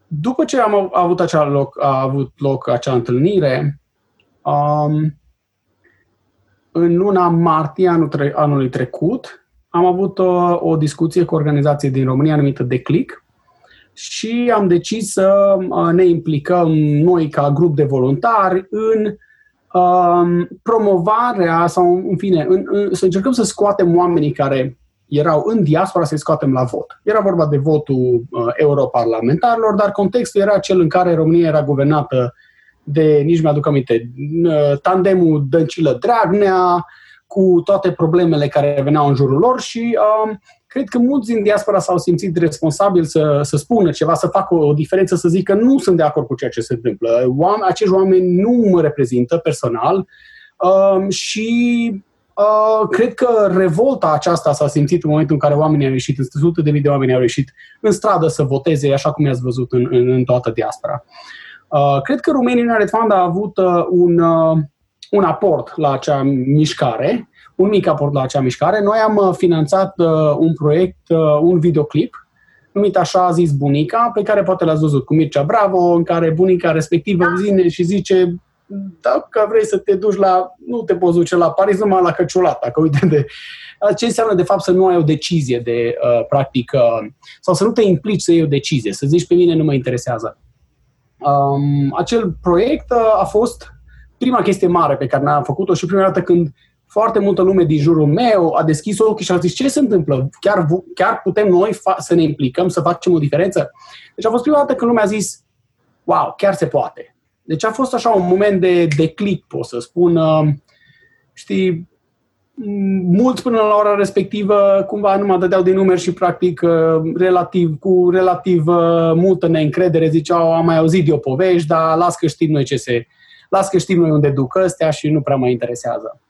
Speaker 2: După ce am avut, acea loc, a avut loc acea întâlnire, um, în luna martie anul tre- anului trecut, am avut o, uh, o discuție cu o organizație din România numită Declic și am decis să uh, ne implicăm noi ca grup de voluntari în um, promovarea sau, în fine, în, în, să încercăm să scoatem oamenii care erau în diaspora să-i scoatem la vot. Era vorba de votul uh, europarlamentarilor, dar contextul era cel în care România era guvernată de, nici mi-aduc aminte, uh, tandemul Dăncilă-Dragnea, cu toate problemele care veneau în jurul lor și uh, cred că mulți din diaspora s-au simțit responsabili să, să spună ceva, să facă o, o diferență, să zică nu sunt de acord cu ceea ce se întâmplă. Oameni, acești oameni nu mă reprezintă personal uh, și Uh, cred că revolta aceasta s-a simțit în momentul în care oamenii au ieșit, în sute de mii de oameni au ieșit în stradă să voteze, așa cum i-ați văzut în, în, în toată diaspora. Uh, cred că Romania Red Fund a avut uh, un, uh, un aport la acea mișcare, un mic aport la acea mișcare. Noi am uh, finanțat uh, un proiect, uh, un videoclip, numit așa zis Bunica, pe care poate l-ați văzut cu Mircea Bravo, în care bunica respectivă vine și zice dacă vrei să te duci la, nu te poți duce la Paris numai la Căciulata, că uite de, ce înseamnă de fapt să nu ai o decizie de uh, practic, uh, sau să nu te implici să iei o decizie, să zici pe mine nu mă interesează. Um, acel proiect uh, a fost prima chestie mare pe care ne-am făcut-o și prima dată când foarte multă lume din jurul meu a deschis ochii și a zis ce se întâmplă? Chiar, chiar putem noi fa- să ne implicăm, să facem o diferență? Deci a fost prima dată când lumea a zis wow, chiar se poate. Deci a fost așa un moment de declic, pot să spun. Știi, mulți până la ora respectivă cumva nu mă dădeau din numeri și practic relativ, cu relativ multă neîncredere ziceau am mai auzit eu povești, dar las că știm noi ce se, las că știm noi unde duc ăstea și nu prea mă interesează.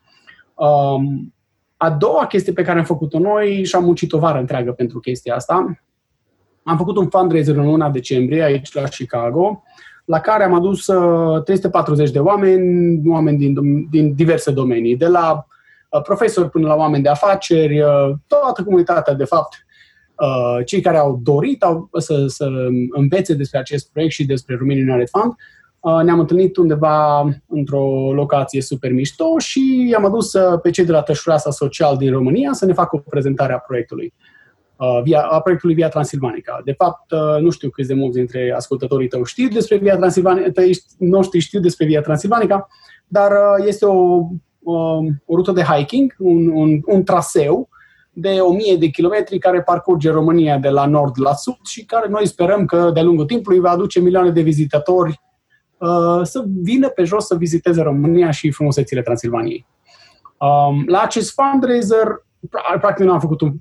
Speaker 2: Um, a doua chestie pe care am făcut-o noi și am muncit o vară întreagă pentru chestia asta, am făcut un fundraiser în luna decembrie aici la Chicago, la care am adus 340 uh, de oameni, oameni din, din diverse domenii, de la uh, profesori până la oameni de afaceri, uh, toată comunitatea, de fapt, cei care au dorit au, să, să învețe despre acest proiect și despre Romanian Red Fund, ne-am întâlnit undeva într-o locație super mișto și i-am adus pe cei de la Tășureasa Social din România să ne facă o prezentare a proiectului. Uh, via, a proiectului Via Transilvanica. De fapt, uh, nu știu câți de mulți dintre ascultătorii tăi știu despre Via Transilvanica, tăi noștri știu despre Via Transilvanica, dar uh, este o, o, o rută de hiking, un, un, un traseu de 1000 de kilometri care parcurge România de la nord la sud și care noi sperăm că de-a lungul timpului va aduce milioane de vizitatori uh, să vină pe jos să viziteze România și frumusețile Transilvaniei. Um, la acest fundraiser, practic nu am făcut un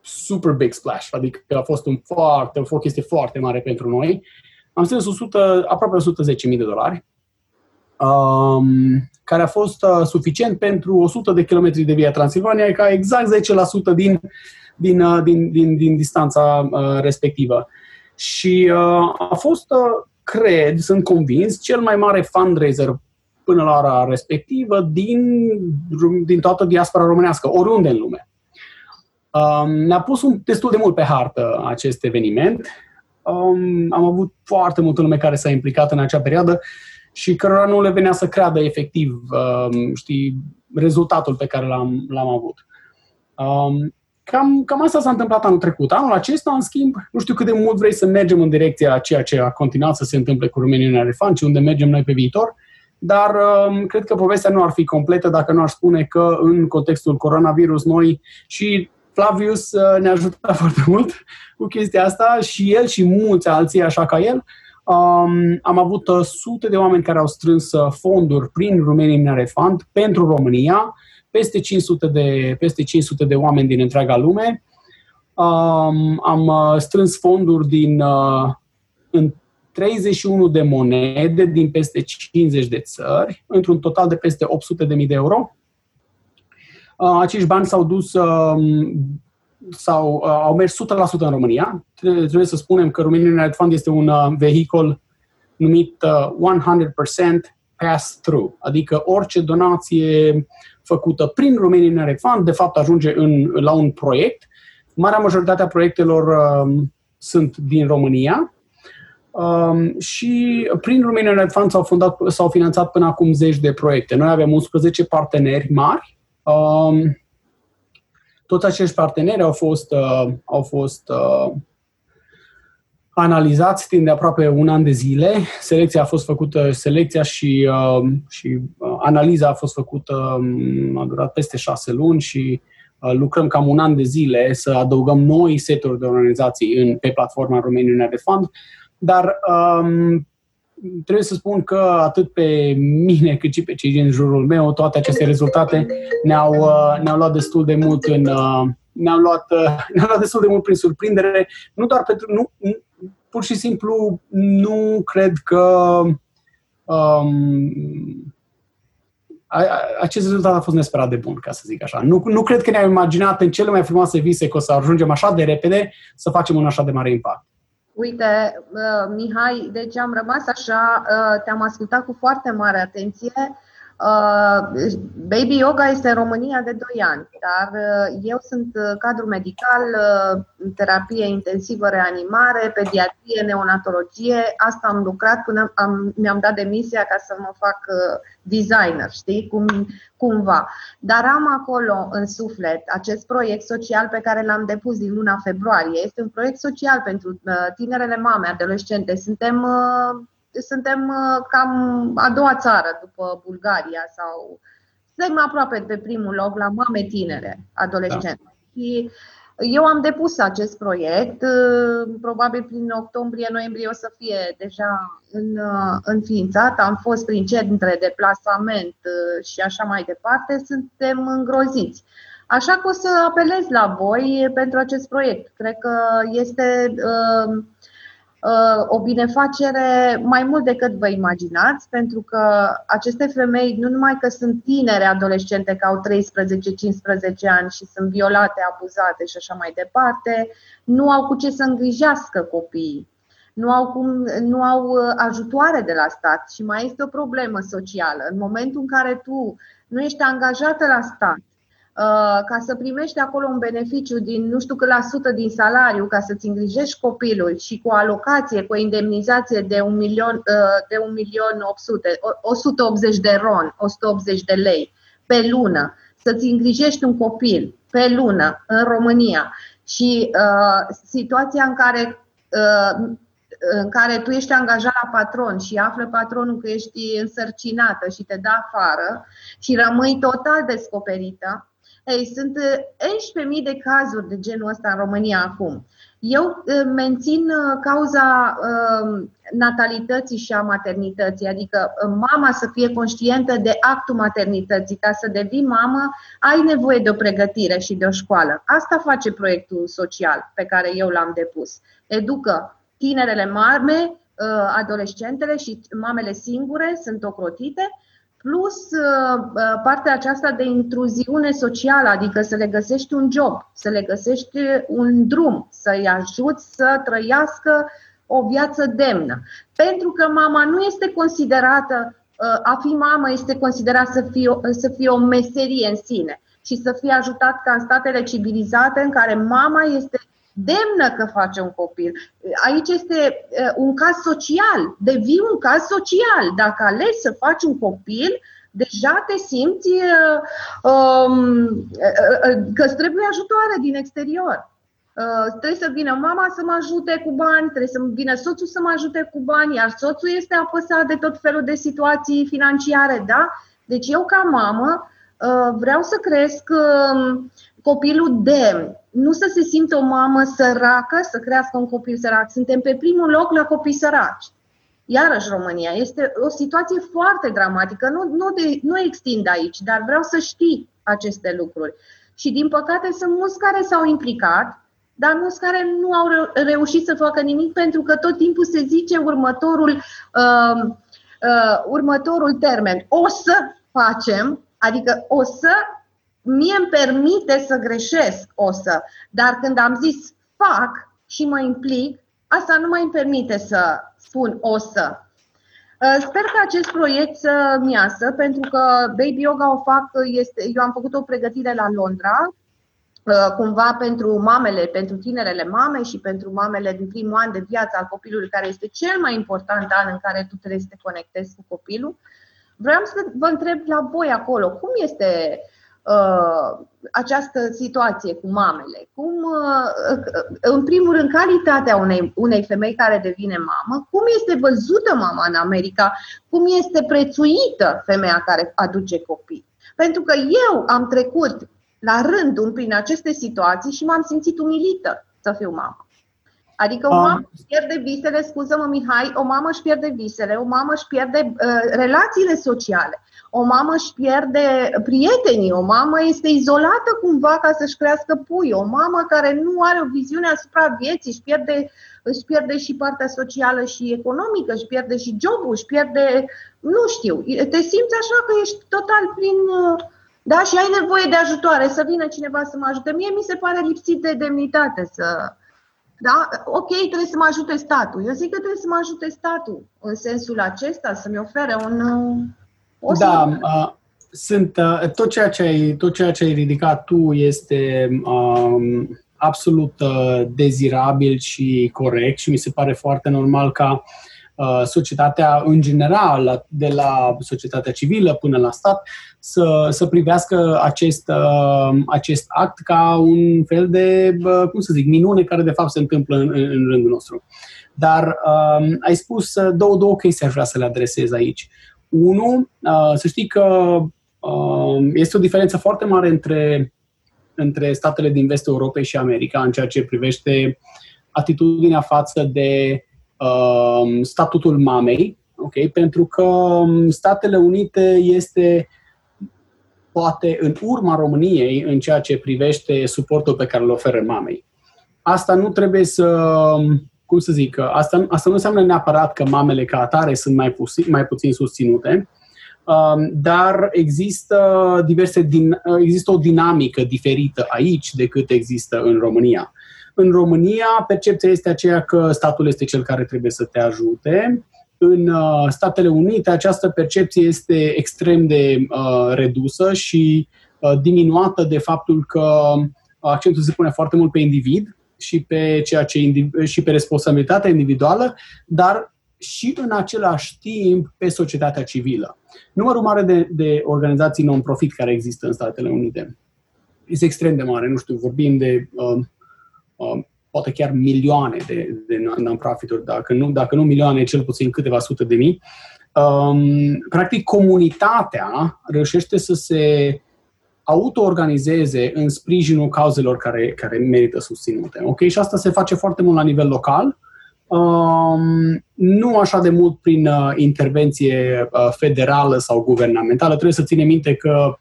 Speaker 2: super big splash, adică a fost un foarte, o chestie foarte mare pentru noi. Am strâns 100, aproape 110.000 de dolari, um, care a fost uh, suficient pentru 100 de kilometri de via Transilvania, ca exact 10% din, din, uh, din, din, din distanța uh, respectivă. Și uh, a fost, uh, cred, sunt convins, cel mai mare fundraiser până la ora respectivă din, din toată diaspora românească, oriunde în lume. Um, ne-a pus un, destul de mult pe hartă acest eveniment. Um, am avut foarte multă lume care s-a implicat în acea perioadă și cărora nu le venea să creadă efectiv um, știi, rezultatul pe care l-am, l-am avut. Um, cam, cam asta s-a întâmplat anul trecut. Anul acesta, în schimb, nu știu cât de mult vrei să mergem în direcția a ceea ce a continuat să se întâmple cu România în Elefant și unde mergem noi pe viitor, dar um, cred că povestea nu ar fi completă dacă nu ar spune că în contextul coronavirus noi și Flavius uh, ne ajută foarte mult cu chestia asta și el și mulți alții așa ca el. Um, am avut uh, sute de oameni care au strâns uh, fonduri prin Romania Minare Fund pentru România, peste 500 de, peste 500 de oameni din întreaga lume. Um, am uh, strâns fonduri din uh, în 31 de monede din peste 50 de țări, într-un total de peste 800.000 de euro. Uh, acești bani s-au dus um, sau uh, au mers 100% în România. Trebuie să spunem că Romania United Fund este un uh, vehicul numit uh, 100% pass-through, adică orice donație făcută prin Romania United Fund, de fapt ajunge în, la un proiect. Marea majoritate a proiectelor uh, sunt din România, Um, și prin Romania United Fund s-au, fundat, s-au finanțat până acum zeci de proiecte. Noi avem 11 parteneri mari. Um, toți acești parteneri au fost, uh, au fost uh, analizați timp de aproape un an de zile. Selecția a fost făcută, selecția și, uh, și uh, analiza a fost făcută, um, a durat peste șase luni și uh, lucrăm cam un an de zile să adăugăm noi seturi de organizații în, pe platforma Romania United Fund dar um, trebuie să spun că atât pe mine cât și pe cei din jurul meu, toate aceste rezultate ne-au, uh, ne-au luat destul de mult în, uh, ne-au luat, uh, ne-au luat destul de mult prin surprindere, nu doar pentru, nu, pur și simplu nu cred că um, acest rezultat a fost nesperat de bun, ca să zic așa. Nu, nu cred că ne-am imaginat în cele mai frumoase vise că o să ajungem așa de repede să facem un așa de mare impact.
Speaker 1: Uite, uh, Mihai, deci am rămas așa, uh, te-am ascultat cu foarte mare atenție Uh, baby Yoga este în România de 2 ani, dar uh, eu sunt uh, cadru medical, terapie intensivă, reanimare, pediatrie, neonatologie. Asta am lucrat până am, mi-am dat demisia ca să mă fac designer, știi, cum, cumva. Dar am acolo în suflet acest proiect social pe care l-am depus din luna februarie. Este un proiect social pentru tinerele mame, adolescente. Suntem suntem uh, cam a doua țară după Bulgaria sau suntem aproape pe primul loc la mame tinere, adolescente. Da. Și eu am depus acest proiect, uh, probabil prin octombrie-noiembrie o să fie deja în, uh, înființat. Am fost prin centre de plasament și așa mai departe. Suntem îngroziți. Așa că o să apelez la voi pentru acest proiect. Cred că este uh, Uh, o binefacere mai mult decât vă imaginați, pentru că aceste femei nu numai că sunt tinere adolescente, că au 13-15 ani și sunt violate, abuzate și așa mai departe, nu au cu ce să îngrijească copiii, nu au, cum, nu au uh, ajutoare de la stat și mai este o problemă socială. În momentul în care tu nu ești angajată la stat, Uh, ca să primești acolo un beneficiu din nu știu cât la sută din salariu ca să-ți îngrijești copilul și cu o alocație, cu o indemnizație de un milion, uh, de un milion 800, 180 de ron, 180 de lei pe lună, să-ți îngrijești un copil pe lună în România. Și uh, situația în care uh, în care tu ești angajat la patron și află patronul că ești însărcinată și te dă afară și rămâi total descoperită, ei, sunt 11.000 uh, de cazuri de genul ăsta în România acum. Eu uh, mențin uh, cauza natalității și a maternității, adică mama să fie conștientă de actul maternității. Ca să devii mamă, ai nevoie de o pregătire și de o școală. Asta face proiectul social pe care eu l-am depus. Educă tinerele mame, adolescentele și mamele singure sunt ocrotite plus uh, uh, partea aceasta de intruziune socială, adică să le găsești un job, să le găsești un drum, să-i ajuți să trăiască o viață demnă. Pentru că mama nu este considerată, uh, a fi mamă este considerat să fie, să fie o meserie în sine și să fie ajutat ca în statele civilizate în care mama este demnă că face un copil. Aici este un caz social, devii un caz social. Dacă alegi să faci un copil, deja te simți um, că îți trebuie ajutoare din exterior. Uh, trebuie să vină mama să mă ajute cu bani, trebuie să vină soțul să mă ajute cu bani, iar soțul este apăsat de tot felul de situații financiare, da? Deci eu ca mamă uh, vreau să cresc um, copilul demn, nu să se simtă o mamă săracă, să crească un copil sărac. Suntem pe primul loc la copii săraci. Iarăși România. Este o situație foarte dramatică. Nu, nu, de, nu extind aici, dar vreau să știi aceste lucruri. Și din păcate sunt mulți care s-au implicat, dar mulți care nu au reușit să facă nimic pentru că tot timpul se zice următorul, uh, uh, următorul termen. O să facem, adică o să mie îmi permite să greșesc, o să, dar când am zis fac și mă implic, asta nu mă îmi permite să spun o să. Uh, sper că acest proiect să miasă, pentru că Baby Yoga o fac, este, eu am făcut o pregătire la Londra, uh, cumva pentru mamele, pentru tinerele mame și pentru mamele din primul an de viață al copilului, care este cel mai important an în care tu trebuie să te conectezi cu copilul. Vreau să vă întreb la voi acolo, cum este uh, această situație cu mamele? Cum, uh, în primul rând, calitatea unei, unei femei care devine mamă, cum este văzută mama în America, cum este prețuită femeia care aduce copii? Pentru că eu am trecut la rândul prin aceste situații și m-am simțit umilită să fiu mamă. Adică o mamă își pierde visele, scuză-mă Mihai, o mamă își pierde visele, o mamă își pierde uh, relațiile sociale o mamă își pierde prietenii, o mamă este izolată cumva ca să-și crească pui, o mamă care nu are o viziune asupra vieții, își pierde, își pierde și partea socială și economică, își pierde și jobul, își pierde, nu știu, te simți așa că ești total plin, da, și ai nevoie de ajutoare, să vină cineva să mă ajute. Mie mi se pare lipsit de demnitate să, da? Ok, trebuie să mă ajute statul. Eu zic că trebuie să mă ajute statul în sensul acesta, să-mi ofere un,
Speaker 2: o da, uh, sunt, uh, tot, ceea ce ai, tot ceea ce ai ridicat tu este um, absolut uh, dezirabil și corect și mi se pare foarte normal ca uh, societatea în general, de la societatea civilă până la stat, să, să privească acest, uh, acest act ca un fel de, uh, cum să zic, minune care de fapt se întâmplă în, în rândul nostru. Dar uh, ai spus uh, două, două chestii aș vrea să le adresez aici. Unu, uh, să știi că uh, este o diferență foarte mare între, între statele din vestul Europei și America în ceea ce privește atitudinea față de uh, statutul mamei, okay? pentru că um, Statele Unite este poate în urma României în ceea ce privește suportul pe care îl oferă mamei. Asta nu trebuie să um, cum să zic, asta, asta nu înseamnă neapărat că mamele ca atare sunt mai, pusi, mai puțin susținute, um, dar există, diverse din, există o dinamică diferită aici decât există în România. În România, percepția este aceea că statul este cel care trebuie să te ajute. În uh, Statele Unite, această percepție este extrem de uh, redusă și uh, diminuată de faptul că accentul se pune foarte mult pe individ și pe, ceea ce, și pe responsabilitatea individuală, dar și în același timp pe societatea civilă. Numărul mare de, de organizații non-profit care există în Statele Unite este extrem de mare. Nu știu, vorbim de uh, uh, poate chiar milioane de, de non-profituri, dacă nu, dacă nu milioane, cel puțin câteva sute de mii. Um, practic, comunitatea reușește să se auto-organizeze în sprijinul cauzelor care, care merită susținute. Ok? Și asta se face foarte mult la nivel local, um, nu așa de mult prin uh, intervenție uh, federală sau guvernamentală. Trebuie să ținem minte că uh,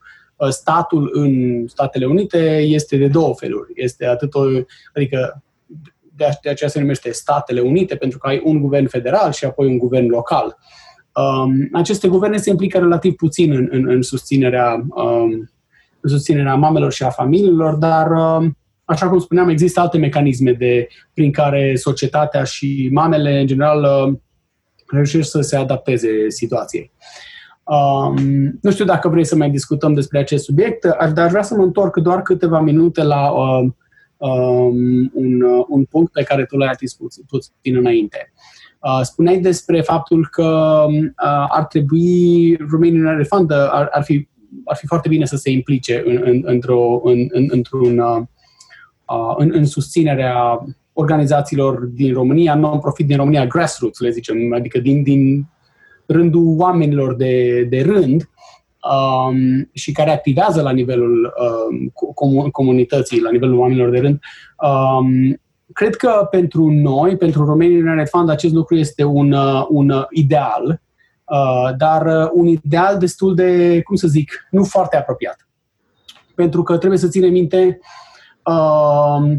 Speaker 2: statul în Statele Unite este de două feluri. Este atât o, adică de, de aceea se numește Statele Unite, pentru că ai un guvern federal și apoi un guvern local. Um, aceste guverne se implică relativ puțin în, în, în susținerea um, susținerea mamelor și a familiilor, dar, um, așa cum spuneam, există alte mecanisme de, prin care societatea și mamele, în general, um, reușesc să se adapteze situației. Um, nu știu dacă vrei să mai discutăm despre acest subiect, dar aș vrea să mă întorc doar câteva minute la um, un, un punct pe care tu l-ai atins puțin înainte. Uh, spuneai despre faptul că uh, ar trebui Romanian Fund ar, ar fi ar fi foarte bine să se implice în, în, într-o, în, în, într-un, uh, în, în susținerea organizațiilor din România, non-profit din România, grassroots, le zicem, adică din, din rândul oamenilor de, de rând um, și care activează la nivelul um, comunității, la nivelul oamenilor de rând. Um, cred că pentru noi, pentru Romanian Internet Fund, acest lucru este un, uh, un ideal, uh, dar uh, un ideal destul de, cum să zic, nu foarte apropiat. Pentru că trebuie să ținem minte uh,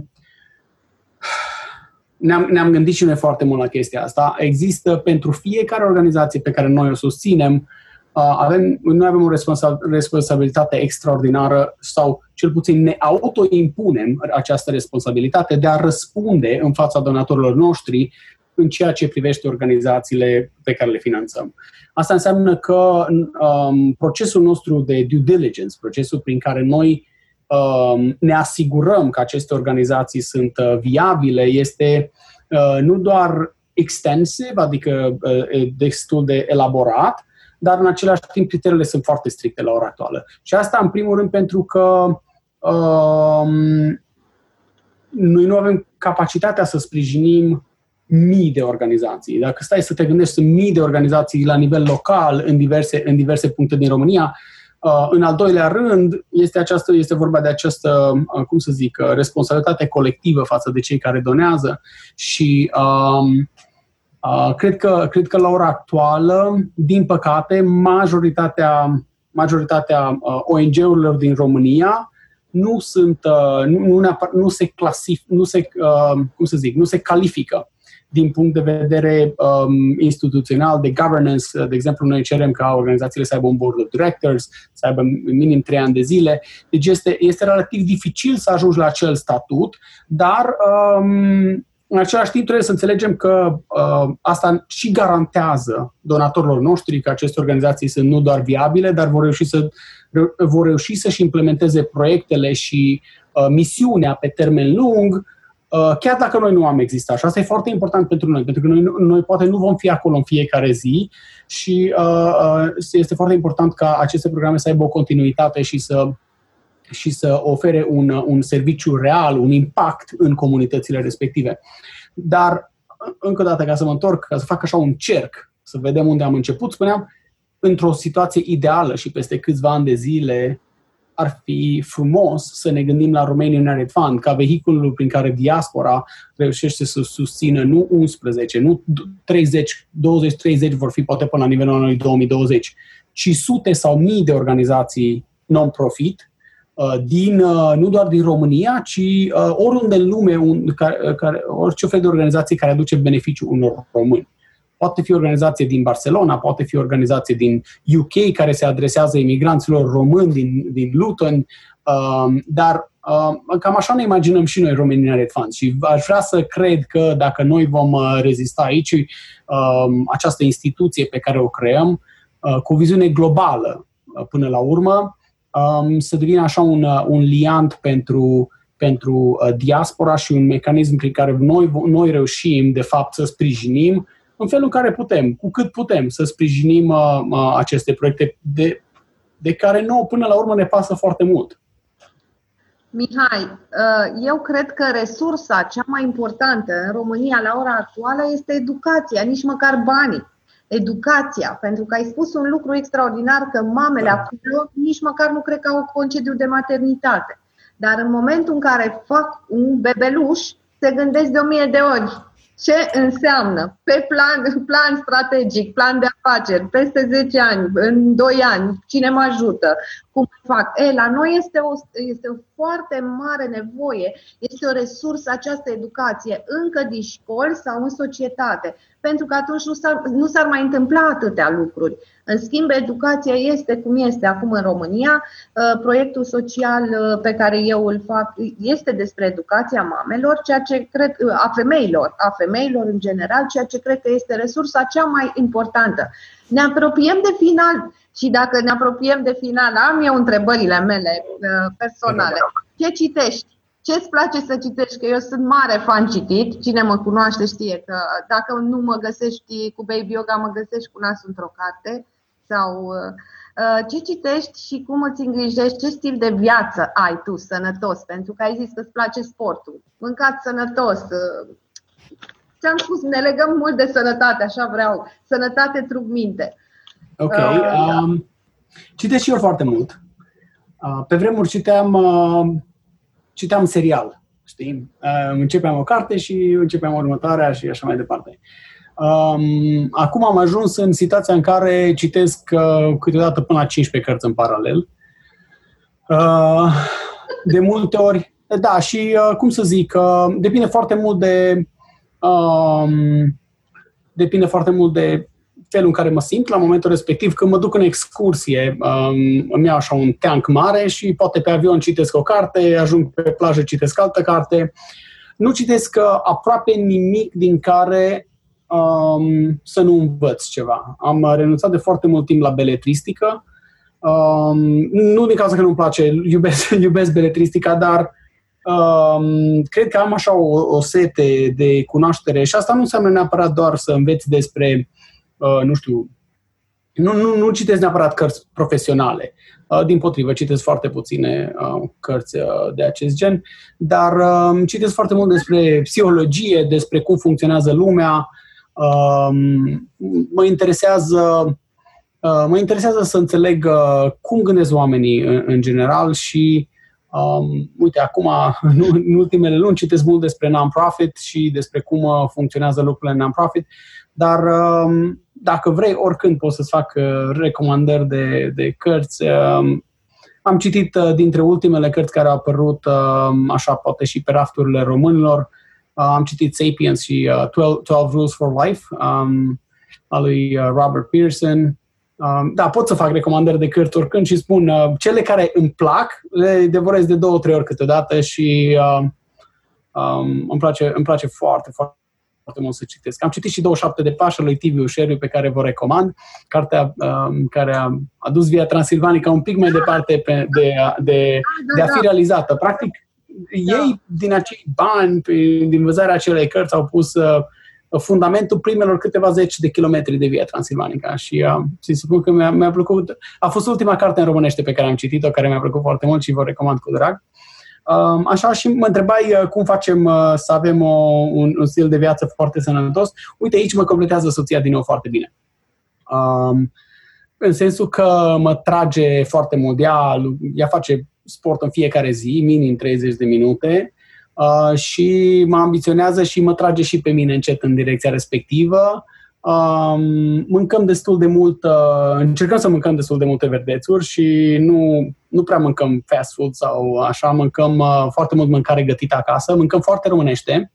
Speaker 2: ne-am, ne-am gândit și noi foarte mult la chestia asta. Există pentru fiecare organizație pe care noi o susținem, uh, avem, noi avem o responsabilitate extraordinară sau cel puțin ne autoimpunem această responsabilitate de a răspunde în fața donatorilor noștri în ceea ce privește organizațiile pe care le finanțăm. Asta înseamnă că um, procesul nostru de due diligence, procesul prin care noi Um, ne asigurăm că aceste organizații sunt uh, viabile este uh, nu doar extensiv, adică uh, destul de elaborat, dar în același timp criteriile sunt foarte stricte la ora actuală. Și asta în primul rând pentru că um, noi nu avem capacitatea să sprijinim mii de organizații. Dacă stai să te gândești, sunt mii de organizații la nivel local în diverse, în diverse puncte din România, Uh, în al doilea rând, este, această, este vorba de această, uh, cum să zic, uh, responsabilitate colectivă față de cei care donează și um, uh, cred, că, cred că la ora actuală, din păcate, majoritatea, majoritatea uh, ONG-urilor din România nu sunt, uh, nu, nu, nu se clasif, nu se, uh, cum să zic, nu se califică din punct de vedere um, instituțional, de governance. De exemplu, noi cerem ca organizațiile să aibă un board of directors, să aibă minim trei ani de zile. Deci este, este relativ dificil să ajungi la acel statut, dar um, în același timp trebuie să înțelegem că uh, asta și garantează donatorilor noștri că aceste organizații sunt nu doar viabile, dar vor reuși să vor reuși să-și implementeze proiectele și uh, misiunea pe termen lung Uh, chiar dacă noi nu am existat. Și asta e foarte important pentru noi, pentru că noi, noi poate nu vom fi acolo în fiecare zi și uh, uh, este foarte important ca aceste programe să aibă o continuitate și să și să ofere un, un serviciu real, un impact în comunitățile respective. Dar, încă o dată, ca să mă întorc, ca să fac așa un cerc, să vedem unde am început, spuneam, într-o situație ideală și peste câțiva ani de zile, ar fi frumos să ne gândim la Romanian United Fund ca vehiculul prin care diaspora reușește să susțină nu 11, nu 30, 20-30 vor fi poate până la nivelul anului 2020, ci sute sau mii de organizații non-profit uh, din, uh, nu doar din România, ci uh, oriunde în lume, un, care, care, orice fel de organizație care aduce beneficiu unor români. Poate fi organizație din Barcelona, poate fi organizație din UK care se adresează imigranților români din, din Luton, um, dar um, cam așa ne imaginăm și noi România Red Funds și aș vrea să cred că dacă noi vom uh, rezista aici, um, această instituție pe care o creăm, uh, cu o viziune globală uh, până la urmă, um, să devină așa un, uh, un liant pentru pentru uh, diaspora și un mecanism prin care noi, noi reușim, de fapt, să sprijinim în felul în care putem, cu cât putem, să sprijinim uh, uh, aceste proiecte de, de care nouă până la urmă ne pasă foarte mult.
Speaker 1: Mihai, uh, eu cred că resursa cea mai importantă în România la ora actuală este educația, nici măcar banii. Educația, pentru că ai spus un lucru extraordinar că mamele da. acolo nici măcar nu cred că au concediu de maternitate. Dar în momentul în care fac un bebeluș, se gândesc de o mie de ori ce înseamnă? Pe plan, plan strategic, plan de afaceri, peste 10 ani, în 2 ani, cine mă ajută, cum fac. E, la noi este o, este o foarte mare nevoie, este o resursă această educație, încă din școli sau în societate, pentru că atunci nu s-ar, nu s-ar mai întâmpla atâtea lucruri. În schimb, educația este cum este acum în România. Uh, proiectul social uh, pe care eu îl fac este despre educația mamelor, ceea ce cred, uh, a femeilor, a femeilor în general, ceea ce cred că este resursa cea mai importantă. Ne apropiem de final și dacă ne apropiem de final, am eu întrebările mele personale. Ce citești? Ce îți place să citești? Că eu sunt mare fan citit. Cine mă cunoaște știe că dacă nu mă găsești cu Baby Yoga, mă găsești cu nasul într-o carte sau Uh, ce citești și cum îți îngrijești, ce stil de viață ai tu sănătos, pentru că ai zis că îți place sportul. Mâncați sănătos. Uh, ți-am spus, ne legăm mult de sănătate, așa vreau. Sănătate, trup, minte.
Speaker 2: Ok. Uh, um, citesc și eu foarte mult. Uh, pe vremuri citeam, uh, citeam serial, știi? Uh, începeam o carte și începeam următoarea și așa mai departe. Um, acum am ajuns în situația în care citesc uh, câteodată până la 15 cărți în paralel. Uh, de multe ori, da, și uh, cum să zic, uh, depinde foarte mult de um, depinde foarte mult de felul în care mă simt la momentul respectiv. Când mă duc în excursie, um, îmi iau așa un tank mare și poate pe avion citesc o carte, ajung pe plajă, citesc altă carte. Nu citesc uh, aproape nimic din care um, să nu învăț ceva. Am renunțat de foarte mult timp la beletristică. Um, nu din cauza că nu-mi place, iubesc, iubesc beletristica, dar um, cred că am așa o, o sete de cunoaștere și asta nu înseamnă neapărat doar să înveți despre, uh, nu știu, nu, nu, nu citesc neapărat cărți profesionale. Uh, din potrivă, citesc foarte puține uh, cărți uh, de acest gen, dar uh, citesc foarte mult despre psihologie, despre cum funcționează lumea, Um, mă interesează uh, mă interesează să înțeleg uh, cum gândesc oamenii în, în general și um, uite, acum, în, în ultimele luni, citesc mult despre non-profit și despre cum uh, funcționează lucrurile non-profit, dar um, dacă vrei, oricând poți să-ți fac recomandări de, de cărți. Um, am citit dintre ultimele cărți care au apărut, um, așa, poate și pe rafturile românilor, Uh, am citit Sapiens și uh, 12, 12 Rules for Life um, al lui uh, Robert Pearson. Um, da, pot să fac recomandări de cărți oricând și spun uh, cele care îmi plac, le devorez de două, trei ori câteodată și uh, um, îmi, place, îmi place foarte, foarte foarte mult să citesc. Am citit și 27 de pași lui Tibiu Șeriu pe care vă recomand, cartea um, care a adus Via Transilvanica un pic mai departe pe, de, de, de a fi realizată. Practic, da. ei din acei bani, din vânzarea acelei cărți, au pus uh, fundamentul primelor câteva zeci de kilometri de via transilvanica și uh, să spun că mi-a, mi-a plăcut. A fost ultima carte în românește pe care am citit-o, care mi-a plăcut foarte mult și vă recomand cu drag. Uh, așa și mă întrebai uh, cum facem uh, să avem o, un, un stil de viață foarte sănătos. Uite, aici mă completează soția din nou foarte bine. Uh, în sensul că mă trage foarte mult. Ea, ea face sport în fiecare zi, minim 30 de minute, uh, și mă ambiționează și mă trage și pe mine încet în direcția respectivă. Um, mâncăm destul de mult, uh, încercăm să mâncăm destul de multe verdețuri și nu, nu prea mâncăm fast food sau așa, mâncăm uh, foarte mult mâncare gătită acasă, mâncăm foarte românește.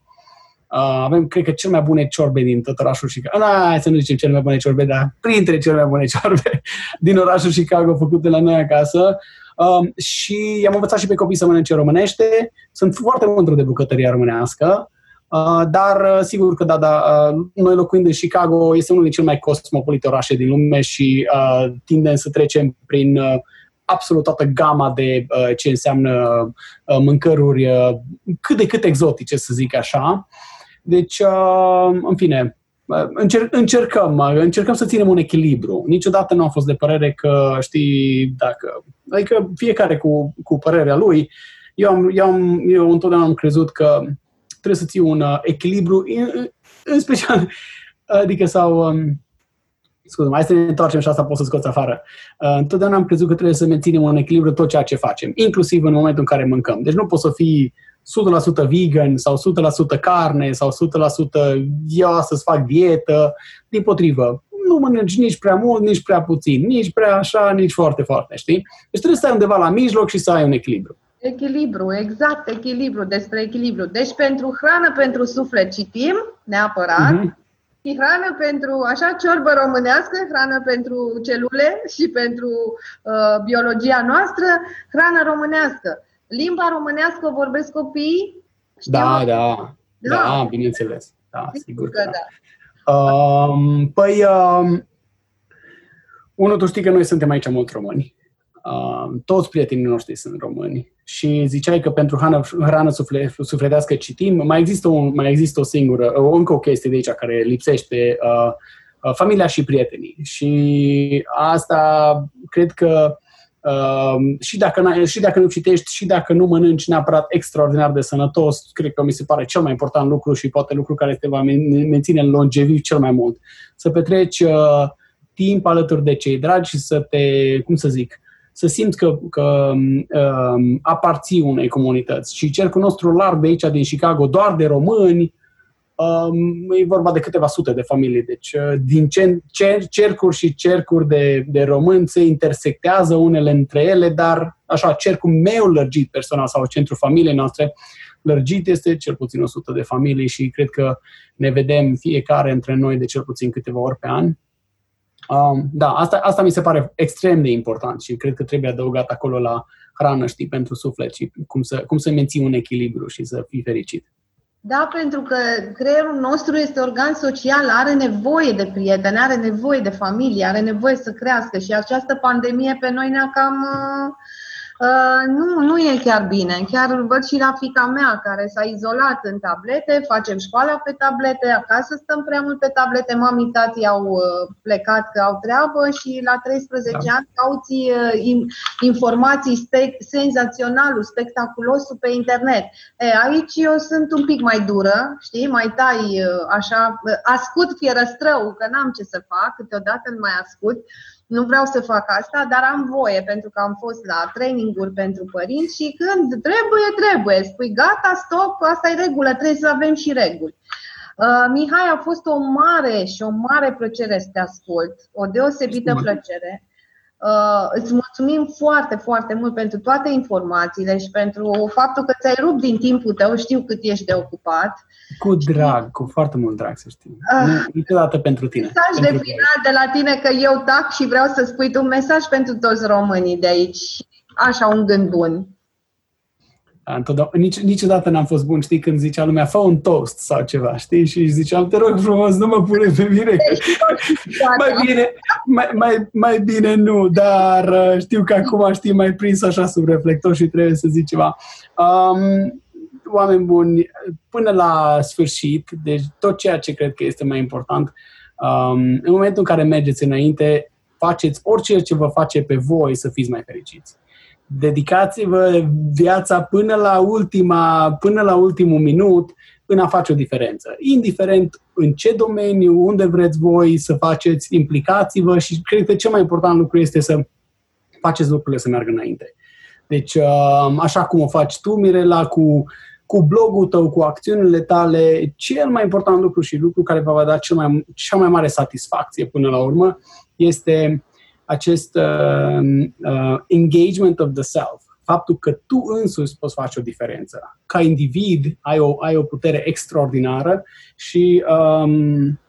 Speaker 2: Uh, avem, cred că, cel mai bune ciorbe din tot orașul Chicago. Nu, hai să nu zicem cele mai bune ciorbe, dar printre cele mai bune ciorbe din orașul Chicago făcute la noi acasă. Um, și am învățat și pe copii să mănânce românește. Sunt foarte mândru de bucătăria românească. Uh, dar uh, sigur că da, da, uh, noi locuind în Chicago este unul din cele mai cosmopolite orașe din lume și uh, tindem să trecem prin uh, absolut toată gama de uh, ce înseamnă uh, mâncăruri uh, cât de cât exotice, să zic așa. Deci, uh, în fine, Încer- încercăm, încercăm să ținem un echilibru. Niciodată nu am fost de părere că, știi, dacă... Adică fiecare cu, cu părerea lui. Eu, am, eu, am, eu întotdeauna am crezut că trebuie să ții un uh, echilibru, în, în special, adică sau... Um, scuze, mai să ne întoarcem și asta poți să scoți afară. Uh, întotdeauna am crezut că trebuie să menținem un echilibru tot ceea ce facem, inclusiv în momentul în care mâncăm. Deci nu poți să fii 100% vegan sau 100% carne sau 100% eu astăzi fac dietă. Din potrivă, nu mănânci nici prea mult, nici prea puțin, nici prea așa, nici foarte, foarte, știi? Deci trebuie să ai undeva la mijloc și să ai un echilibru.
Speaker 1: Echilibru, exact, echilibru, despre echilibru. Deci pentru hrană, pentru suflet citim, neapărat, uh-huh. și hrană pentru, așa, ciorbă românească, hrană pentru celule și pentru uh, biologia noastră, hrană românească. Limba românească o vorbesc copiii?
Speaker 2: Da, da, da, da, bineînțeles. Da, sigur că da. da. Um, păi, um, unul, tu știi că noi suntem aici mulți români. Uh, toți prietenii noștri sunt români și ziceai că pentru hrană, hrană sufle, sufletească citim. Mai există, un, mai există o singură, o, încă o chestie de aici care lipsește. Uh, uh, familia și prietenii. Și asta cred că uh, și, dacă, și dacă nu citești, și dacă nu mănânci neapărat extraordinar de sănătos, cred că mi se pare cel mai important lucru și poate lucru care te va menține în longeviv cel mai mult. Să petreci uh, timp alături de cei dragi și să te, cum să zic, să simți că, că um, aparții unei comunități. Și cercul nostru larg de aici, din Chicago, doar de români, um, e vorba de câteva sute de familii. Deci, uh, din cer, cercuri și cercuri de, de români se intersectează unele între ele, dar, așa, cercul meu lărgit personal sau centrul familiei noastre lărgit este cel puțin 100 de familii și cred că ne vedem fiecare între noi de cel puțin câteva ori pe an. Um, da, asta, asta mi se pare extrem de important și cred că trebuie adăugat acolo la hrană, știi, pentru suflet și cum să, cum să menții un echilibru și să fii fericit.
Speaker 1: Da, pentru că creierul nostru este organ social, are nevoie de prieteni, are nevoie de familie, are nevoie să crească și această pandemie pe noi ne-a cam uh, Uh, nu, nu e chiar bine. Chiar văd și la fica mea care s-a izolat în tablete, facem școala pe tablete, acasă stăm prea mult pe tablete, mami, tati au uh, plecat că au treabă și la 13 da. ani cauți uh, informații spe- senzaționalul, spectaculosul pe internet. E, aici eu sunt un pic mai dură, știi, mai tai uh, așa, uh, ascut fierăstrău, că n-am ce să fac, câteodată nu mai ascut. Nu vreau să fac asta, dar am voie pentru că am fost la traininguri pentru părinți și când trebuie, trebuie. Spui gata, stop, asta e regulă, trebuie să avem și reguli. Uh, Mihai, a fost o mare și o mare plăcere să te ascult, o deosebită Stimă. plăcere. Uh, îți mulțumim foarte, foarte mult pentru toate informațiile și pentru faptul că ți-ai rupt din timpul tău, știu cât ești de ocupat.
Speaker 2: Cu drag, cu foarte mult drag, să știi. Uh, nu, niciodată pentru tine.
Speaker 1: Mesaj pentru de final de la tine că eu tac și vreau să spui tu un mesaj pentru toți românii de aici. Așa, un gând bun.
Speaker 2: Întotdeauna, nici, niciodată n-am fost bun, știi, când zicea lumea, fă un toast sau ceva, știi? Și ziceam, te rog frumos, nu mă pune pe mine. mai, bine, mai, mai, mai bine nu, dar uh, știu că acum știi mai prins așa sub reflector și trebuie să zic ceva. Um, oameni buni, până la sfârșit, deci tot ceea ce cred că este mai important, um, în momentul în care mergeți înainte, faceți orice ce vă face pe voi să fiți mai fericiți dedicați-vă viața până la, ultima, până la ultimul minut în a face o diferență. Indiferent în ce domeniu, unde vreți voi să faceți, implicați-vă și cred că cel mai important lucru este să faceți lucrurile să meargă înainte. Deci, uh, așa cum o faci tu, Mirela, cu, cu blogul tău, cu acțiunile tale, cel mai important lucru și lucru care va da cel mai, cea mai mare satisfacție până la urmă este acest uh, uh, engagement of the self, faptul că tu însuți poți face o diferență. Ca individ ai o, ai o putere extraordinară și um,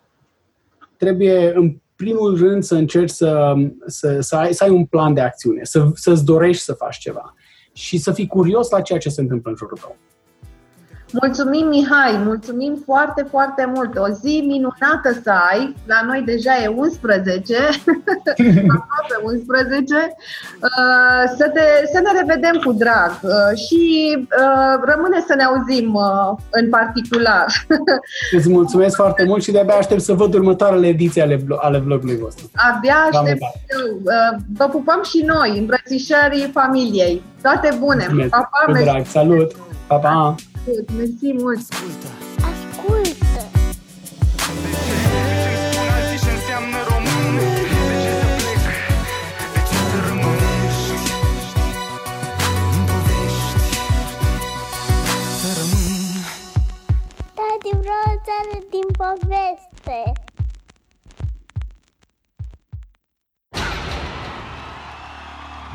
Speaker 2: trebuie în primul rând să încerci să, să, să, ai, să ai un plan de acțiune, să, să-ți dorești să faci ceva și să fii curios la ceea ce se întâmplă în jurul tău.
Speaker 1: Mulțumim, Mihai, mulțumim foarte, foarte mult. O zi minunată să ai. La noi deja e 11, aproape 11. Uh, să, te, să ne revedem cu drag uh, și uh, rămâne să ne auzim în particular.
Speaker 2: Îți mulțumesc foarte mult și de-abia aștept să văd următoarele ediții ale, ale vlogului vostru.
Speaker 1: Abia aștept Vă pupăm și noi, îmbrățișării familiei. Toate bune!
Speaker 2: Mulțumesc. Pa, pa, cu drag, salut! Pa, pa!
Speaker 1: Ascult, mersi mult. Ascultă. Ascultă. Tati, vreau să din poveste.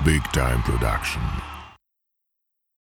Speaker 1: Big Time Production